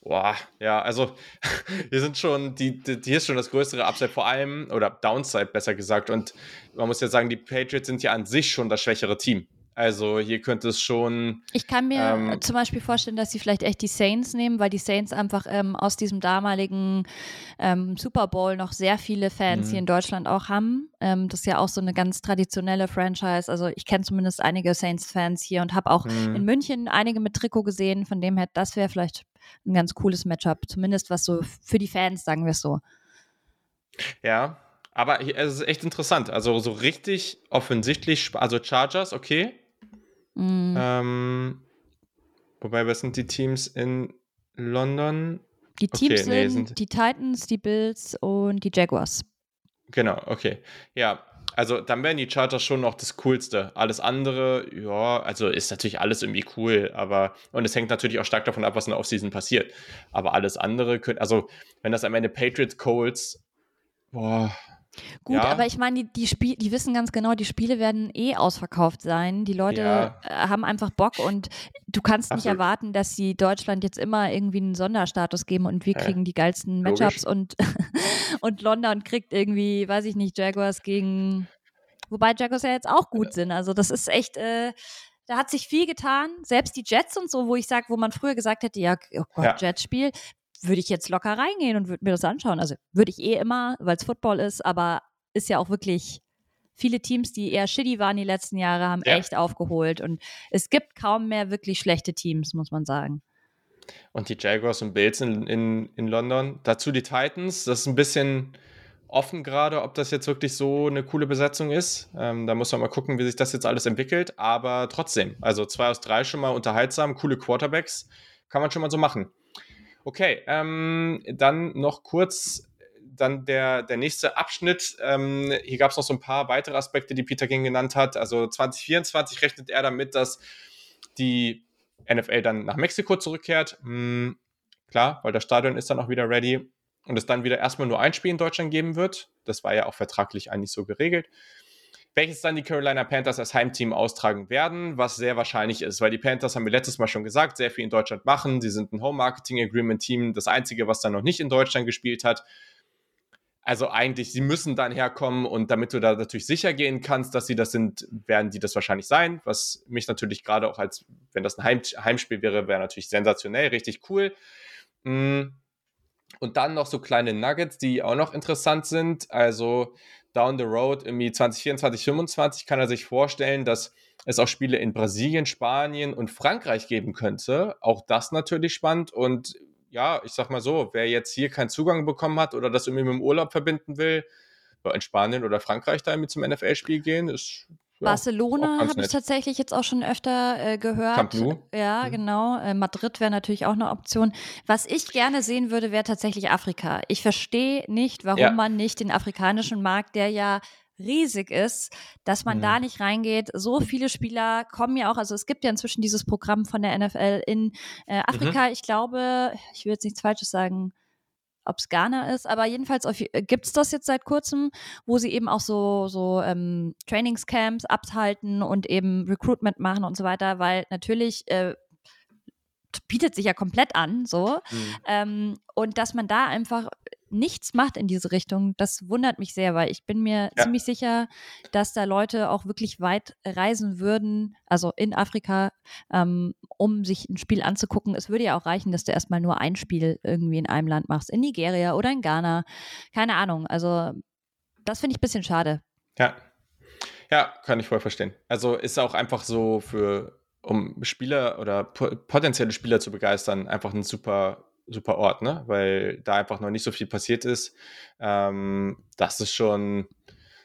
boah, ja, also (laughs) hier sind schon, die, die, hier ist schon das größere Upside vor allem, oder Downside besser gesagt und man muss ja sagen, die Patriots sind ja an sich schon das schwächere Team. Also hier könnte es schon. Ich kann mir ähm, zum Beispiel vorstellen, dass sie vielleicht echt die Saints nehmen, weil die Saints einfach ähm, aus diesem damaligen ähm, Super Bowl noch sehr viele Fans hier mhm. in Deutschland auch haben. Ähm, das ist ja auch so eine ganz traditionelle Franchise. Also ich kenne zumindest einige Saints-Fans hier und habe auch mhm. in München einige mit Trikot gesehen. Von dem her, das wäre vielleicht ein ganz cooles Matchup. Zumindest was so für die Fans, sagen wir es so. Ja, aber es ist echt interessant. Also so richtig offensichtlich, also Chargers, okay, Mhm. Ähm, wobei, was sind die Teams in London? Die Teams okay, nee, sind, sind die Titans, die Bills und die Jaguars. Genau, okay. Ja, also dann wären die Chargers schon noch das Coolste. Alles andere, ja, also ist natürlich alles irgendwie cool, aber und es hängt natürlich auch stark davon ab, was in der Offseason passiert. Aber alles andere könnte, also wenn das am Ende Patriots, Colts, boah, Gut, ja. aber ich meine, die, die, Spiel, die wissen ganz genau, die Spiele werden eh ausverkauft sein. Die Leute ja. Äh, haben einfach Bock und du kannst nicht erwarten, dass sie Deutschland jetzt immer irgendwie einen Sonderstatus geben und wir kriegen die geilsten Matchups und, (laughs) und London kriegt irgendwie, weiß ich nicht, Jaguars gegen. Wobei Jaguars ja jetzt auch gut sind. Also das ist echt. Äh, da hat sich viel getan. Selbst die Jets und so, wo ich sage, wo man früher gesagt hätte, ja, oh Gott, ja. Jets-Spiel, würde ich jetzt locker reingehen und würde mir das anschauen. Also würde ich eh immer, weil es Football ist, aber ist ja auch wirklich viele Teams, die eher shitty waren die letzten Jahre, haben ja. echt aufgeholt und es gibt kaum mehr wirklich schlechte Teams, muss man sagen. Und die Jaguars und Bills in, in, in London. Dazu die Titans. Das ist ein bisschen offen gerade, ob das jetzt wirklich so eine coole Besetzung ist. Ähm, da muss man mal gucken, wie sich das jetzt alles entwickelt. Aber trotzdem, also zwei aus drei schon mal unterhaltsam, coole Quarterbacks. Kann man schon mal so machen. Okay, ähm, dann noch kurz dann der, der nächste Abschnitt. Ähm, hier gab es noch so ein paar weitere Aspekte, die Peter Ging genannt hat. Also 2024 rechnet er damit, dass die NFL dann nach Mexiko zurückkehrt. Hm, klar, weil das Stadion ist dann auch wieder ready und es dann wieder erstmal nur ein Spiel in Deutschland geben wird. Das war ja auch vertraglich eigentlich so geregelt welches dann die Carolina Panthers als Heimteam austragen werden, was sehr wahrscheinlich ist, weil die Panthers haben wir letztes Mal schon gesagt, sehr viel in Deutschland machen. Sie sind ein Home Marketing Agreement Team, das einzige, was dann noch nicht in Deutschland gespielt hat. Also eigentlich, sie müssen dann herkommen und damit du da natürlich sicher gehen kannst, dass sie das sind, werden die das wahrscheinlich sein. Was mich natürlich gerade auch als, wenn das ein Heim Heimspiel wäre, wäre natürlich sensationell, richtig cool. Mm, und dann noch so kleine Nuggets, die auch noch interessant sind. Also down the road, irgendwie 2024, 2025 kann er sich vorstellen, dass es auch Spiele in Brasilien, Spanien und Frankreich geben könnte. Auch das natürlich spannend. Und ja, ich sag mal so, wer jetzt hier keinen Zugang bekommen hat oder das irgendwie mit dem Urlaub verbinden will, in Spanien oder Frankreich da irgendwie zum NFL-Spiel gehen, ist ja, Barcelona habe ich tatsächlich jetzt auch schon öfter äh, gehört. Camp Nou. Ja, mhm. genau. Äh, Madrid wäre natürlich auch eine Option. Was ich gerne sehen würde, wäre tatsächlich Afrika. Ich verstehe nicht, warum ja. man nicht den afrikanischen Markt, der ja riesig ist, dass man mhm. da nicht reingeht. So viele Spieler kommen ja auch, also es gibt ja inzwischen dieses Programm von der NFL in äh, Afrika. Mhm. Ich glaube, ich will jetzt nichts Falsches sagen, ob es Ghana ist, aber jedenfalls äh, gibt es das jetzt seit kurzem, wo sie eben auch so, so ähm, Trainingscamps abhalten und eben Recruitment machen und so weiter, weil natürlich äh, bietet sich ja komplett an, so. Mhm. Ähm, und dass man da einfach nichts macht in diese Richtung, das wundert mich sehr, weil ich bin mir ja. ziemlich sicher, dass da Leute auch wirklich weit reisen würden, also in Afrika, ähm, um sich ein Spiel anzugucken. Es würde ja auch reichen, dass du erstmal nur ein Spiel irgendwie in einem Land machst, in Nigeria oder in Ghana. Keine Ahnung. Also das finde ich ein bisschen schade. Ja. Ja, kann ich voll verstehen. Also ist auch einfach so für, um Spieler oder potenzielle Spieler zu begeistern, einfach ein super super Ort, ne? Weil da einfach noch nicht so viel passiert ist. Ähm, das ist schon,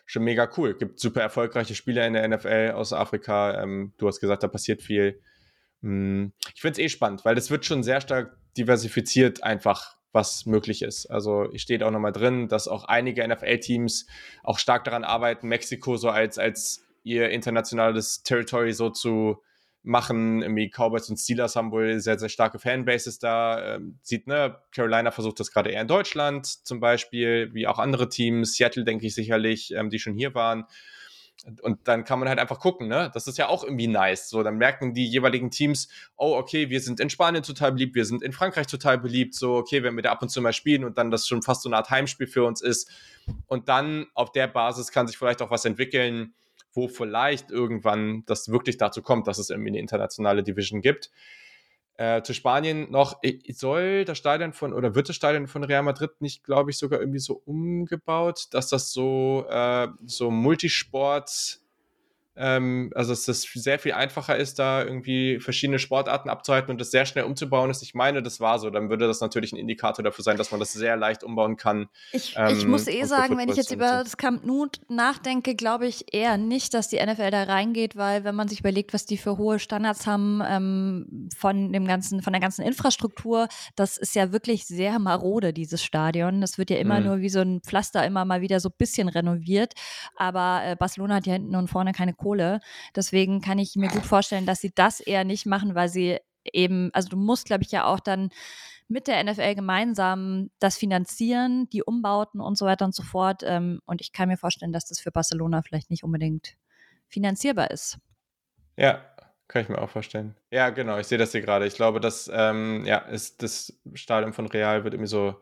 schon mega cool. Gibt super erfolgreiche Spieler in der NFL aus Afrika. Ähm, du hast gesagt, da passiert viel. Hm, ich finde es eh spannend, weil das wird schon sehr stark diversifiziert, einfach was möglich ist. Also steht auch nochmal drin, dass auch einige NFL-Teams auch stark daran arbeiten, Mexiko so als, als ihr internationales Territory so zu machen. Irgendwie Cowboys und Steelers haben wohl sehr, sehr starke Fanbases da. Ähm, sieht, ne, Carolina versucht das gerade eher in Deutschland zum Beispiel, wie auch andere Teams. Seattle, denke ich sicherlich, ähm, die schon hier waren. Und dann kann man halt einfach gucken, ne? Das ist ja auch irgendwie nice. So, dann merken die jeweiligen Teams, oh, okay, wir sind in Spanien total beliebt, wir sind in Frankreich total beliebt. So, okay, wenn wir da ab und zu mal spielen und dann das schon fast so eine Art Heimspiel für uns ist. Und dann auf der Basis kann sich vielleicht auch was entwickeln, wo vielleicht irgendwann das wirklich dazu kommt, dass es irgendwie eine internationale Division gibt. Äh, zu Spanien noch, soll das Stadion von, oder wird das Stadion von Real Madrid nicht, glaube ich, sogar irgendwie so umgebaut, dass das so, äh, so Multisport ähm, also, dass es sehr viel einfacher ist, da irgendwie verschiedene Sportarten abzuhalten und das sehr schnell umzubauen ist. Ich meine, das war so. Dann würde das natürlich ein Indikator dafür sein, dass man das sehr leicht umbauen kann. Ich, ähm, ich muss eh sagen, wenn ich jetzt über das Camp Nou nachdenke, glaube ich eher nicht, dass die NFL da reingeht, weil wenn man sich überlegt, was die für hohe Standards haben ähm, von dem ganzen, von der ganzen Infrastruktur, das ist ja wirklich sehr marode, dieses Stadion. Das wird ja immer mhm. nur wie so ein Pflaster immer mal wieder so ein bisschen renoviert. Aber äh, Barcelona hat ja hinten und vorne keine Kohle. Deswegen kann ich mir gut vorstellen, dass sie das eher nicht machen, weil sie eben, also du musst, glaube ich, ja auch dann mit der NFL gemeinsam das finanzieren, die Umbauten und so weiter und so fort. Ähm, und ich kann mir vorstellen, dass das für Barcelona vielleicht nicht unbedingt finanzierbar ist. Ja, kann ich mir auch vorstellen. Ja, genau, ich sehe das hier gerade. Ich glaube, dass ähm, ja, ist das Stadion von Real wird irgendwie so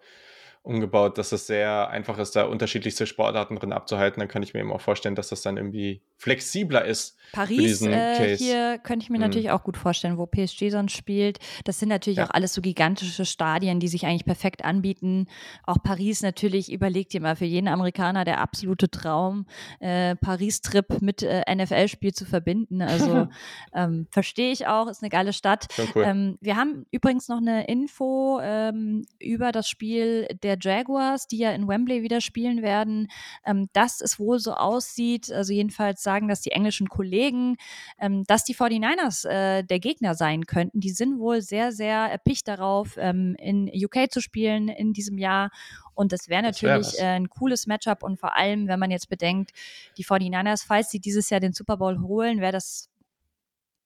umgebaut, dass es sehr einfach ist, da unterschiedlichste Sportarten drin abzuhalten. Dann kann ich mir eben auch vorstellen, dass das dann irgendwie flexibler ist. Paris äh, hier könnte ich mir mhm. natürlich auch gut vorstellen, wo PSG sonst spielt. Das sind natürlich ja. auch alles so gigantische Stadien, die sich eigentlich perfekt anbieten. Auch Paris natürlich überlegt ihr mal für jeden Amerikaner der absolute Traum, äh, Paris-Trip mit äh, NFL-Spiel zu verbinden. Also (laughs) ähm, verstehe ich auch, ist eine geile Stadt. Cool. Ähm, wir haben übrigens noch eine Info ähm, über das Spiel der Jaguars, die ja in Wembley wieder spielen werden, ähm, dass es wohl so aussieht, also jedenfalls sagen das die englischen Kollegen, ähm, dass die 49ers äh, der Gegner sein könnten. Die sind wohl sehr, sehr erpicht darauf, ähm, in UK zu spielen in diesem Jahr. Und das wäre natürlich äh, ein cooles Matchup. Und vor allem, wenn man jetzt bedenkt, die 49ers, falls sie dieses Jahr den Super Bowl holen, wäre das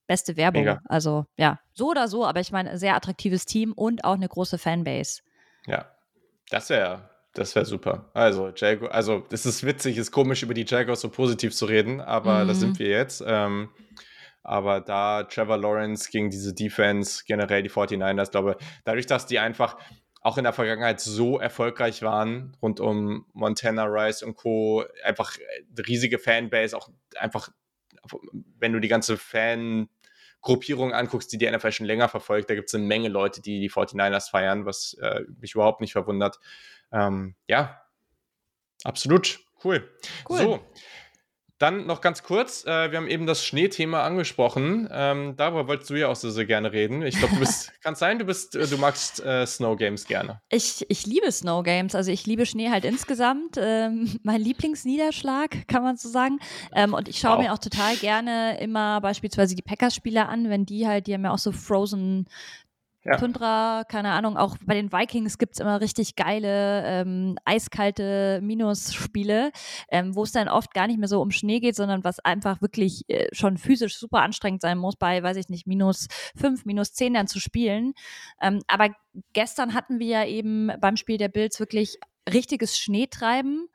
beste Werbung. Mega. Also ja, so oder so, aber ich meine, sehr attraktives Team und auch eine große Fanbase. Ja, das wäre das wäre super. Also, Jaguar, also es ist witzig, ist komisch, über die Jaguars so positiv zu reden, aber mhm. da sind wir jetzt. Ähm, aber da Trevor Lawrence gegen diese Defense, generell die 49ers, glaube dadurch, dass die einfach auch in der Vergangenheit so erfolgreich waren, rund um Montana Rice und Co., einfach riesige Fanbase, auch einfach, wenn du die ganze Fan- Gruppierung anguckst, die die NFL schon länger verfolgt, da gibt es eine Menge Leute, die die 49ers feiern, was äh, mich überhaupt nicht verwundert. Ähm, ja, absolut. Cool. cool. So, dann noch ganz kurz, äh, wir haben eben das Schneethema angesprochen. Ähm, darüber wolltest du ja auch so sehr gerne reden. Ich glaube, du bist, (laughs) kann sein, du bist, äh, du magst äh, Snow Games gerne. Ich, ich liebe Snow Games, also ich liebe Schnee halt insgesamt. Ähm, (laughs) mein Lieblingsniederschlag, kann man so sagen. Ähm, und ich schaue wow. mir auch total gerne immer beispielsweise die Packers-Spiele an, wenn die halt, die haben ja auch so Frozen ja. Tundra, keine Ahnung, auch bei den Vikings gibt es immer richtig geile, ähm, eiskalte Minusspiele, ähm, wo es dann oft gar nicht mehr so um Schnee geht, sondern was einfach wirklich äh, schon physisch super anstrengend sein muss, bei, weiß ich nicht, minus fünf, minus zehn dann zu spielen. Ähm, aber gestern hatten wir ja eben beim Spiel der Bills wirklich richtiges Schneetreiben.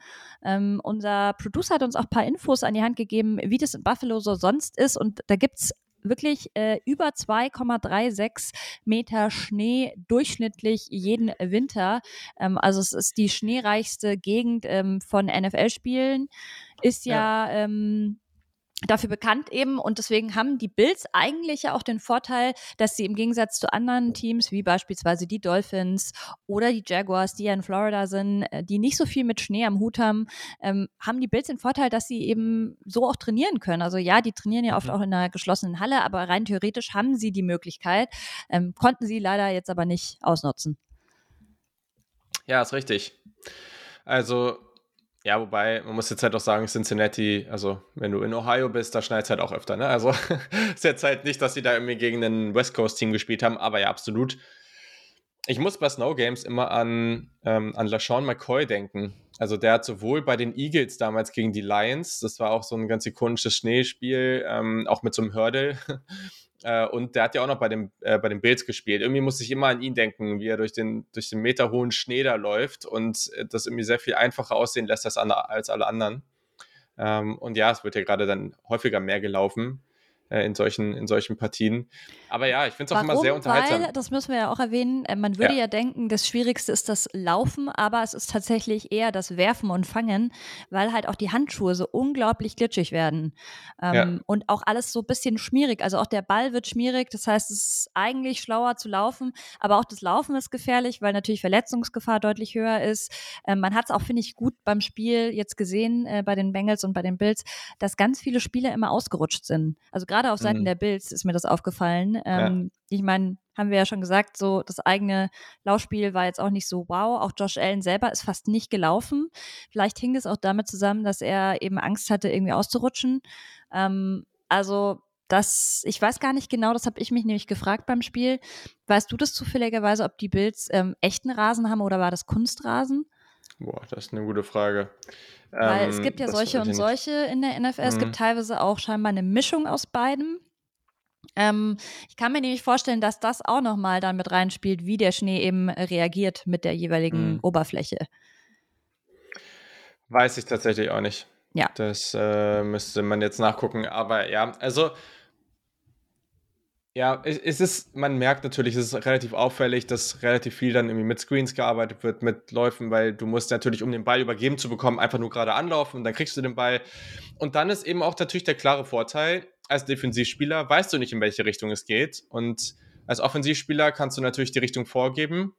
Ähm, unser Producer hat uns auch ein paar Infos an die Hand gegeben, wie das in Buffalo so sonst ist. Und da gibt es wirklich äh, über 2,36 Meter Schnee durchschnittlich jeden Winter. Ähm, also es ist die schneereichste Gegend ähm, von NFL-Spielen. Ist ja, ja ähm, dafür bekannt eben und deswegen haben die Bills eigentlich ja auch den Vorteil, dass sie im Gegensatz zu anderen Teams wie beispielsweise die Dolphins oder die Jaguars, die ja in Florida sind, äh, die nicht so viel mit Schnee am Hut haben, ähm, haben die Bills den Vorteil, dass sie eben so auch trainieren können. Also ja, die trainieren ja oft mhm. auch in einer geschlossenen Halle, aber rein theoretisch haben sie die Möglichkeit, ähm, konnten sie leider jetzt aber nicht ausnutzen. Ja, ist richtig. Also ja, wobei, man muss jetzt halt auch sagen, Cincinnati, also wenn du in Ohio bist, da schneit es halt auch öfter, ne? Also (laughs) ist jetzt halt nicht, dass sie da irgendwie gegen ein West Coast-Team gespielt haben, aber ja, absolut. Ich muss bei Snow Games immer an, ähm, an LaShawn McCoy denken. Also der hat sowohl bei den Eagles damals gegen die Lions, das war auch so ein ganz ikonisches Schneespiel, ähm, auch mit so einem Hurdle, Äh, und der hat ja auch noch bei, dem, äh, bei den Bills gespielt. Irgendwie muss ich immer an ihn denken, wie er durch den, durch den meterhohen Schnee da läuft und äh, das irgendwie sehr viel einfacher aussehen lässt als, als alle anderen. Ähm, und ja, es wird ja gerade dann häufiger mehr gelaufen äh, in, solchen, in solchen Partien. Aber ja, ich finde es auch immer sehr unterhaltsam. Weil, das müssen wir ja auch erwähnen, äh, man würde ja. ja. denken, das Schwierigste ist das Laufen, aber es ist tatsächlich eher das Werfen und Fangen, weil halt auch die Handschuhe so unglaublich glitschig werden. Ähm, ja. Und auch alles so ein bisschen schmierig. Also auch der Ball wird schmierig, das heißt, es ist eigentlich schlauer zu laufen, aber auch das Laufen ist gefährlich, weil natürlich Verletzungsgefahr deutlich höher ist. Ähm, man hat es auch, finde ich, gut beim Spiel jetzt gesehen, äh, bei den Bengals und bei den Bills, dass ganz viele Spieler immer ausgerutscht sind. Also gerade gerade auf Seiten mhm. der Bills ist mir das aufgefallen. Ähm, ja. Ich meine, haben wir ja schon gesagt, so das eigene Laufspiel war jetzt auch nicht so wow. Auch Josh Allen selber ist fast nicht gelaufen. Vielleicht hing das auch damit zusammen, dass er eben Angst hatte, irgendwie auszurutschen. Ähm, also das, ich weiß gar nicht genau, das habe ich mich nämlich gefragt beim Spiel. Weißt du das zufälligerweise, ob die Bills ähm, echten Rasen haben oder war das Kunstrasen? Boah, das ist eine gute Frage. Weil ähm, es gibt ja solche und solche in der NFL. Mhm. Es gibt mhm. teilweise auch scheinbar eine Mischung aus beidem. Ähm, ich kann mir nämlich vorstellen, dass das auch nochmal dann mit reinspielt, wie der Schnee eben reagiert mit der jeweiligen mhm. Oberfläche. Weiß ich tatsächlich auch nicht. Ja. Das äh, müsste man jetzt nachgucken. Aber ja, also ja, es ist, man merkt natürlich, es ist relativ auffällig, dass relativ viel dann irgendwie mit Screens gearbeitet wird, mit Läufen, weil du musst natürlich, um den Ball übergeben zu bekommen, einfach nur gerade anlaufen und dann kriegst du den Ball. Und dann ist eben auch natürlich der klare Vorteil, als Defensivspieler weißt du nicht, in welche Richtung es geht. Und als Offensivspieler kannst du natürlich die Richtung vorgeben.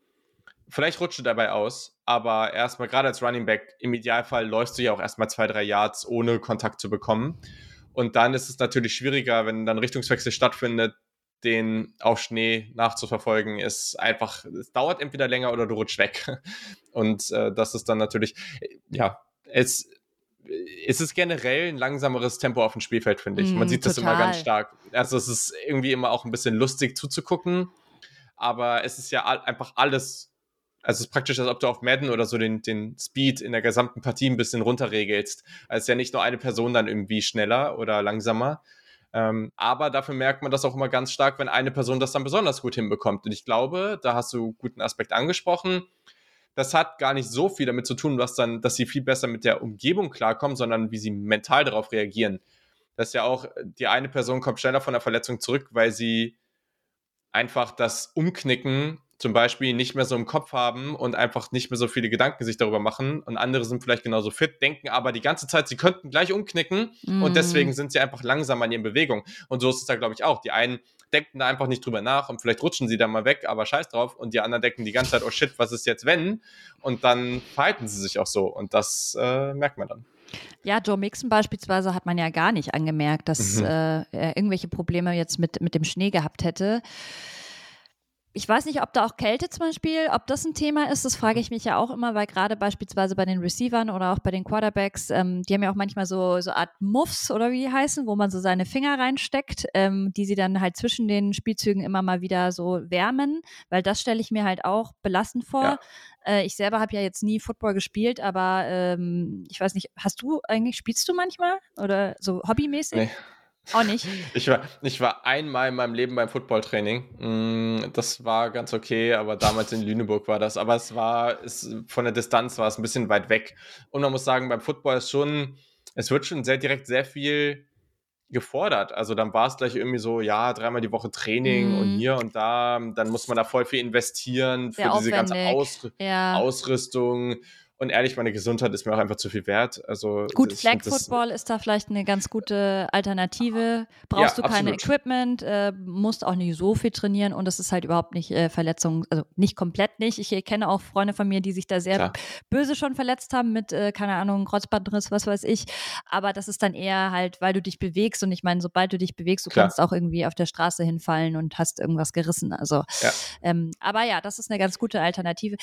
Vielleicht rutscht du dabei aus, aber erstmal, gerade als Running Back, im Idealfall läufst du ja auch erstmal zwei, drei Yards, ohne Kontakt zu bekommen. Und dann ist es natürlich schwieriger, wenn dann Richtungswechsel stattfindet, den auf Schnee nachzuverfolgen, ist einfach, es dauert entweder länger oder du rutschst weg. (laughs) Und äh, das ist dann natürlich, ja, es, es ist generell ein langsameres Tempo auf dem Spielfeld, finde ich. Man mm, sieht total. das immer ganz stark. Also es ist irgendwie immer auch ein bisschen lustig zuzugucken, aber es ist ja einfach alles also es ist praktisch, als ob du auf Madden oder so den, den Speed in der gesamten Partie ein bisschen runterregelst. Also es ist ja nicht nur eine Person dann irgendwie schneller oder langsamer, ähm, aber dafür merkt man das auch immer ganz stark, wenn eine Person das dann besonders gut hinbekommt. Und ich glaube, da hast du einen guten Aspekt angesprochen. Das hat gar nicht so viel damit zu tun, was dann, dass sie viel besser mit der Umgebung klarkommen, sondern wie sie mental darauf reagieren. Das ist ja auch, die eine Person kommt schneller von der Verletzung zurück, weil sie einfach das Umknicken zum Beispiel nicht mehr so im Kopf haben und einfach nicht mehr so viele Gedanken sich darüber machen. Und andere sind vielleicht genauso fit, denken aber die ganze Zeit, sie könnten gleich umknicken mm. und mhm. deswegen sind sie einfach langsamer in ihren Bewegungen. Und so ist es da, glaube ich, auch. Die einen denken da einfach nicht drüber nach und vielleicht rutschen sie da mal weg, aber scheiß drauf. Und die anderen denken die ganze Zeit, oh shit, was ist jetzt wenn? Und dann verhalten sie sich auch so. Und das äh, merkt man dann. Ja, Joe Mixon beispielsweise hat man ja gar nicht angemerkt, dass mhm. äh, er irgendwelche Probleme jetzt mit, mit dem Schnee gehabt hätte ich weiß nicht, ob da auch Kälte zum Beispiel, ob das ein Thema ist, das frage ich mich ja auch immer, weil gerade beispielsweise bei den Receivern oder auch bei den Quarterbacks, ähm, die haben ja auch manchmal so, so Art Muffs oder wie die heißen, wo man so seine Finger reinsteckt, ähm, die sie dann halt zwischen den Spielzügen immer mal wieder so wärmen, weil das stelle ich mir halt auch belastend vor. Ja. Äh, ich selber habe ja jetzt nie Football gespielt, aber ähm, ich weiß nicht, hast du eigentlich, spielst du manchmal oder so hobbymäßig? Nee. Auch nicht. Ich war, ich war einmal in meinem Leben beim Footballtraining. Mm, das war ganz okay, aber damals in Lüneburg war das. Aber es war, es, von der Distanz war es ein bisschen weit weg. Und man muss sagen, beim Football ist schon, es wird schon sehr direkt sehr viel gefordert. Also dann war es gleich irgendwie so, ja, dreimal die Woche Training mm. und hier und da. Dann muss man da voll viel investieren für sehr diese ganze Aus ja. Ausrüstung und ehrlich, meine Gesundheit ist mir auch einfach zu viel wert. Also gut, Flag Football ist da vielleicht eine ganz gute Alternative. Brauchst ja, du keine Equipment, äh, musst auch nicht so viel trainieren und es ist halt überhaupt nicht äh, Verletzung, also nicht komplett nicht. Ich kenne auch Freunde von mir, die sich da sehr Klar. böse schon verletzt haben mit, äh, keine Ahnung, Kreuzbandriss, was weiß ich. Aber das ist dann eher halt, weil du dich bewegst und ich meine, sobald du dich bewegst, du Klar. kannst auch irgendwie auf der Straße hinfallen und hast irgendwas gerissen. Also, ja. Ähm, aber ja, das ist eine ganz gute Alternative.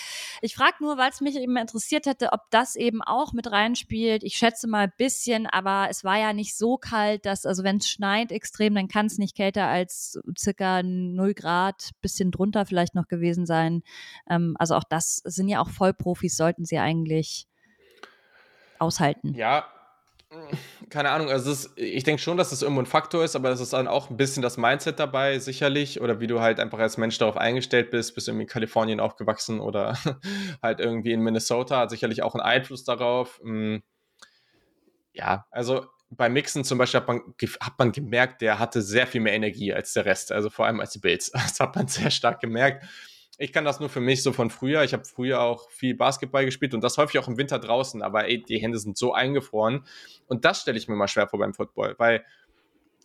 Ich frage nur, weil es mich eben interessiert hätte, ob das eben auch mit reinspielt. Ich schätze mal ein bisschen, aber es war ja nicht so kalt, dass, also wenn es schneit extrem, dann kann es nicht kälter als circa 0 Grad, bisschen drunter vielleicht noch gewesen sein. Ähm, also auch das sind ja auch Vollprofis, sollten sie eigentlich aushalten. Ja, (laughs) keine Ahnung, also ist, ich denke schon, dass das irgendwo ein Faktor ist, aber es ist dann auch ein bisschen das Mindset dabei, sicherlich, oder wie du halt einfach als Mensch darauf eingestellt bist, bist irgendwie in Kalifornien aufgewachsen oder (laughs) halt irgendwie in Minnesota, hat sicherlich auch einen Einfluss darauf. Hm. Ja, also bei Mixen zum Beispiel hat man, hat man gemerkt, der hatte sehr viel mehr Energie als der Rest, also vor allem als die Bills. (laughs) Das hat man sehr stark gemerkt ich kann das nur für mich so von früher. Ich habe früher auch viel Basketball gespielt und das häufig auch im Winter draußen, aber ey, die Hände sind so eingefroren. Und das stelle ich mir mal schwer vor beim Football, weil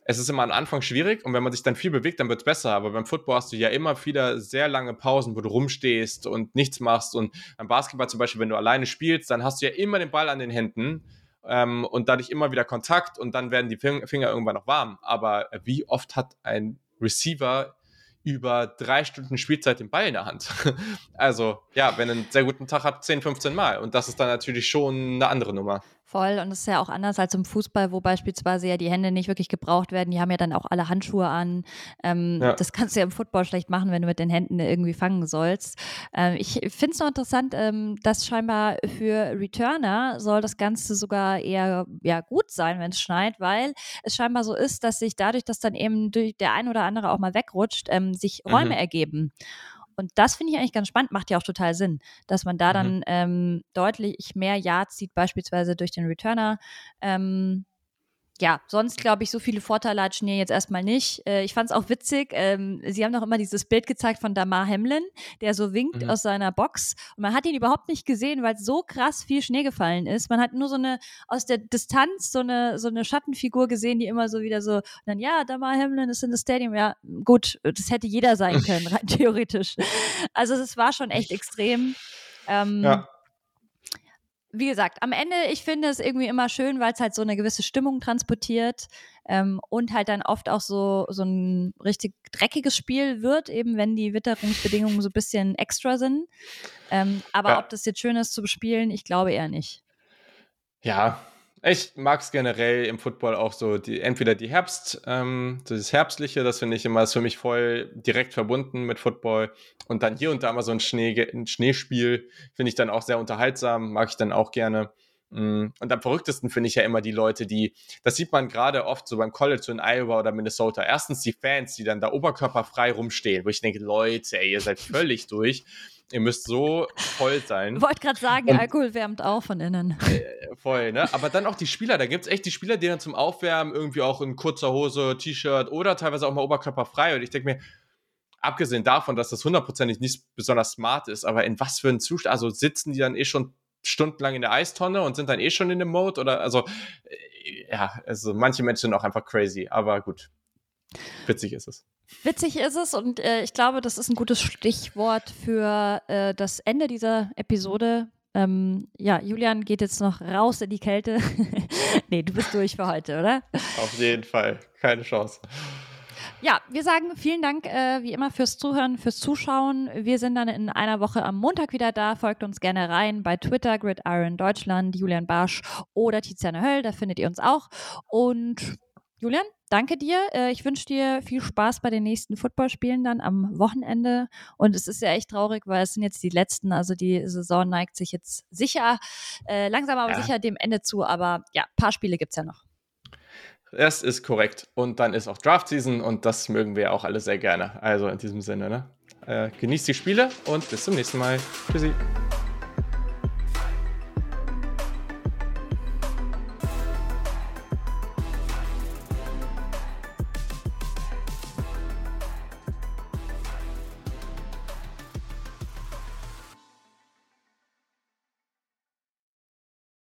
es ist immer am Anfang schwierig und wenn man sich dann viel bewegt, dann wird es besser. Aber beim Football hast du ja immer wieder sehr lange Pausen, wo du rumstehst und nichts machst. Und beim Basketball zum Beispiel, wenn du alleine spielst, dann hast du ja immer den Ball an den Händen ähm, und dadurch immer wieder Kontakt und dann werden die Finger irgendwann noch warm. Aber wie oft hat ein Receiver über drei Stunden Spielzeit den Ball in der Hand. (laughs) Also, ja, wenn er einen sehr guten Tag hat, 10, 15 Mal. Und das ist dann natürlich schon eine andere Nummer. Voll. Und das ist ja auch anders als im Fußball, wo beispielsweise ja die Hände nicht wirklich gebraucht werden. Die haben ja dann auch alle Handschuhe an. Ähm, ja. Das kannst du ja im Football schlecht machen, wenn du mit den Händen irgendwie fangen sollst. Ähm, ich finde es noch interessant, ähm, dass scheinbar für Returner soll das Ganze sogar eher ja, gut sein, wenn es schneit, weil es scheinbar so ist, dass sich dadurch, dass dann eben durch der ein oder andere auch mal wegrutscht, ähm, sich Räume mhm. ergeben. Und das finde ich eigentlich ganz spannend, macht ja auch total Sinn, dass man da mhm. dann ähm, deutlich mehr Yards sieht, beispielsweise durch den Returner. Ähm, ja, sonst glaube ich, so viele Vorteile hat Schnee jetzt erstmal nicht. Äh, ich fand es auch witzig. Ähm, sie haben doch immer dieses Bild gezeigt von Damar Hamlin, der so winkt mhm. aus seiner Box. Und man hat ihn überhaupt nicht gesehen, weil so krass viel Schnee gefallen ist. Man hat nur so eine, aus der Distanz, so eine, so eine Schattenfigur gesehen, die immer so wieder so, dann, ja, Damar Hamlin ist in das Stadium. Ja, gut, das hätte jeder sein (laughs) können, rein theoretisch. Also, es war schon echt extrem. Ähm, ja wie gesagt, am Ende, ich finde es irgendwie immer schön, weil es halt so eine gewisse Stimmung transportiert ähm, und halt dann oft auch so, so ein richtig dreckiges Spiel wird, eben wenn die Witterungsbedingungen so ein bisschen extra sind. Ähm, aber ja. ob das jetzt schön ist zu bespielen, ich glaube eher nicht. Ja, ich mag es generell im Football auch so, die, entweder die Herbst, ähm, das Herbstliche, das finde ich immer, ist für mich voll direkt verbunden mit Football. Und dann hier und da mal so ein, Schnee, ein Schneespiel, finde ich dann auch sehr unterhaltsam, mag ich dann auch gerne. Mm, und am verrücktesten finde ich ja immer die Leute, die, das sieht man gerade oft so beim College in Iowa oder Minnesota. Erstens die Fans, die dann da oberkörperfrei rumstehen, wo ich denke, Leute, ey, ihr seid völlig durch. Ihr müsst so voll sein. Wollte gerade sagen, und, Alkohol wärmt auch von innen. Äh, voll, ne? Aber dann auch die Spieler. Da gibt es echt die Spieler, die dann zum Aufwärmen irgendwie auch in kurzer Hose, T-Shirt oder teilweise auch mal oberkörperfrei. Und ich denke mir, abgesehen davon, dass das hundertprozentig nicht besonders smart ist, aber in was für einem Zustand, also sitzen die dann eh schon stundenlang in der Eistonne und sind dann eh schon in dem Mode oder also äh, ja, also manche Menschen sind auch einfach crazy, aber gut. Witzig ist es. Witzig ist es und äh, ich glaube, das ist ein gutes Stichwort für äh, das Ende dieser Episode. Ähm, ja, Julian geht jetzt noch raus in die Kälte. (laughs) nee, du bist durch für heute, oder? Auf jeden Fall, keine Chance. Ja, wir sagen vielen Dank äh, wie immer fürs Zuhören, fürs Zuschauen. Wir sind dann in einer Woche am Montag wieder da. Folgt uns gerne rein bei Twitter, Gridiron Deutschland, Julian Barsch oder Tiziane Höll. Da findet ihr uns auch. Und Julian, danke dir. Äh, ich wünsche dir viel Spaß bei den nächsten Footballspielen dann am Wochenende. Und es ist ja echt traurig, weil es sind jetzt die letzten. Also die Saison neigt sich jetzt sicher, äh, langsam aber ja. sicher dem Ende zu. Aber ja, ein paar Spiele gibt es ja noch. Das ist korrekt. Und dann ist auch Draft Season und das mögen wir auch alle sehr gerne. Also in diesem Sinne, ne? Äh, genießt die Spiele und bis zum nächsten Mal. Tschüssi.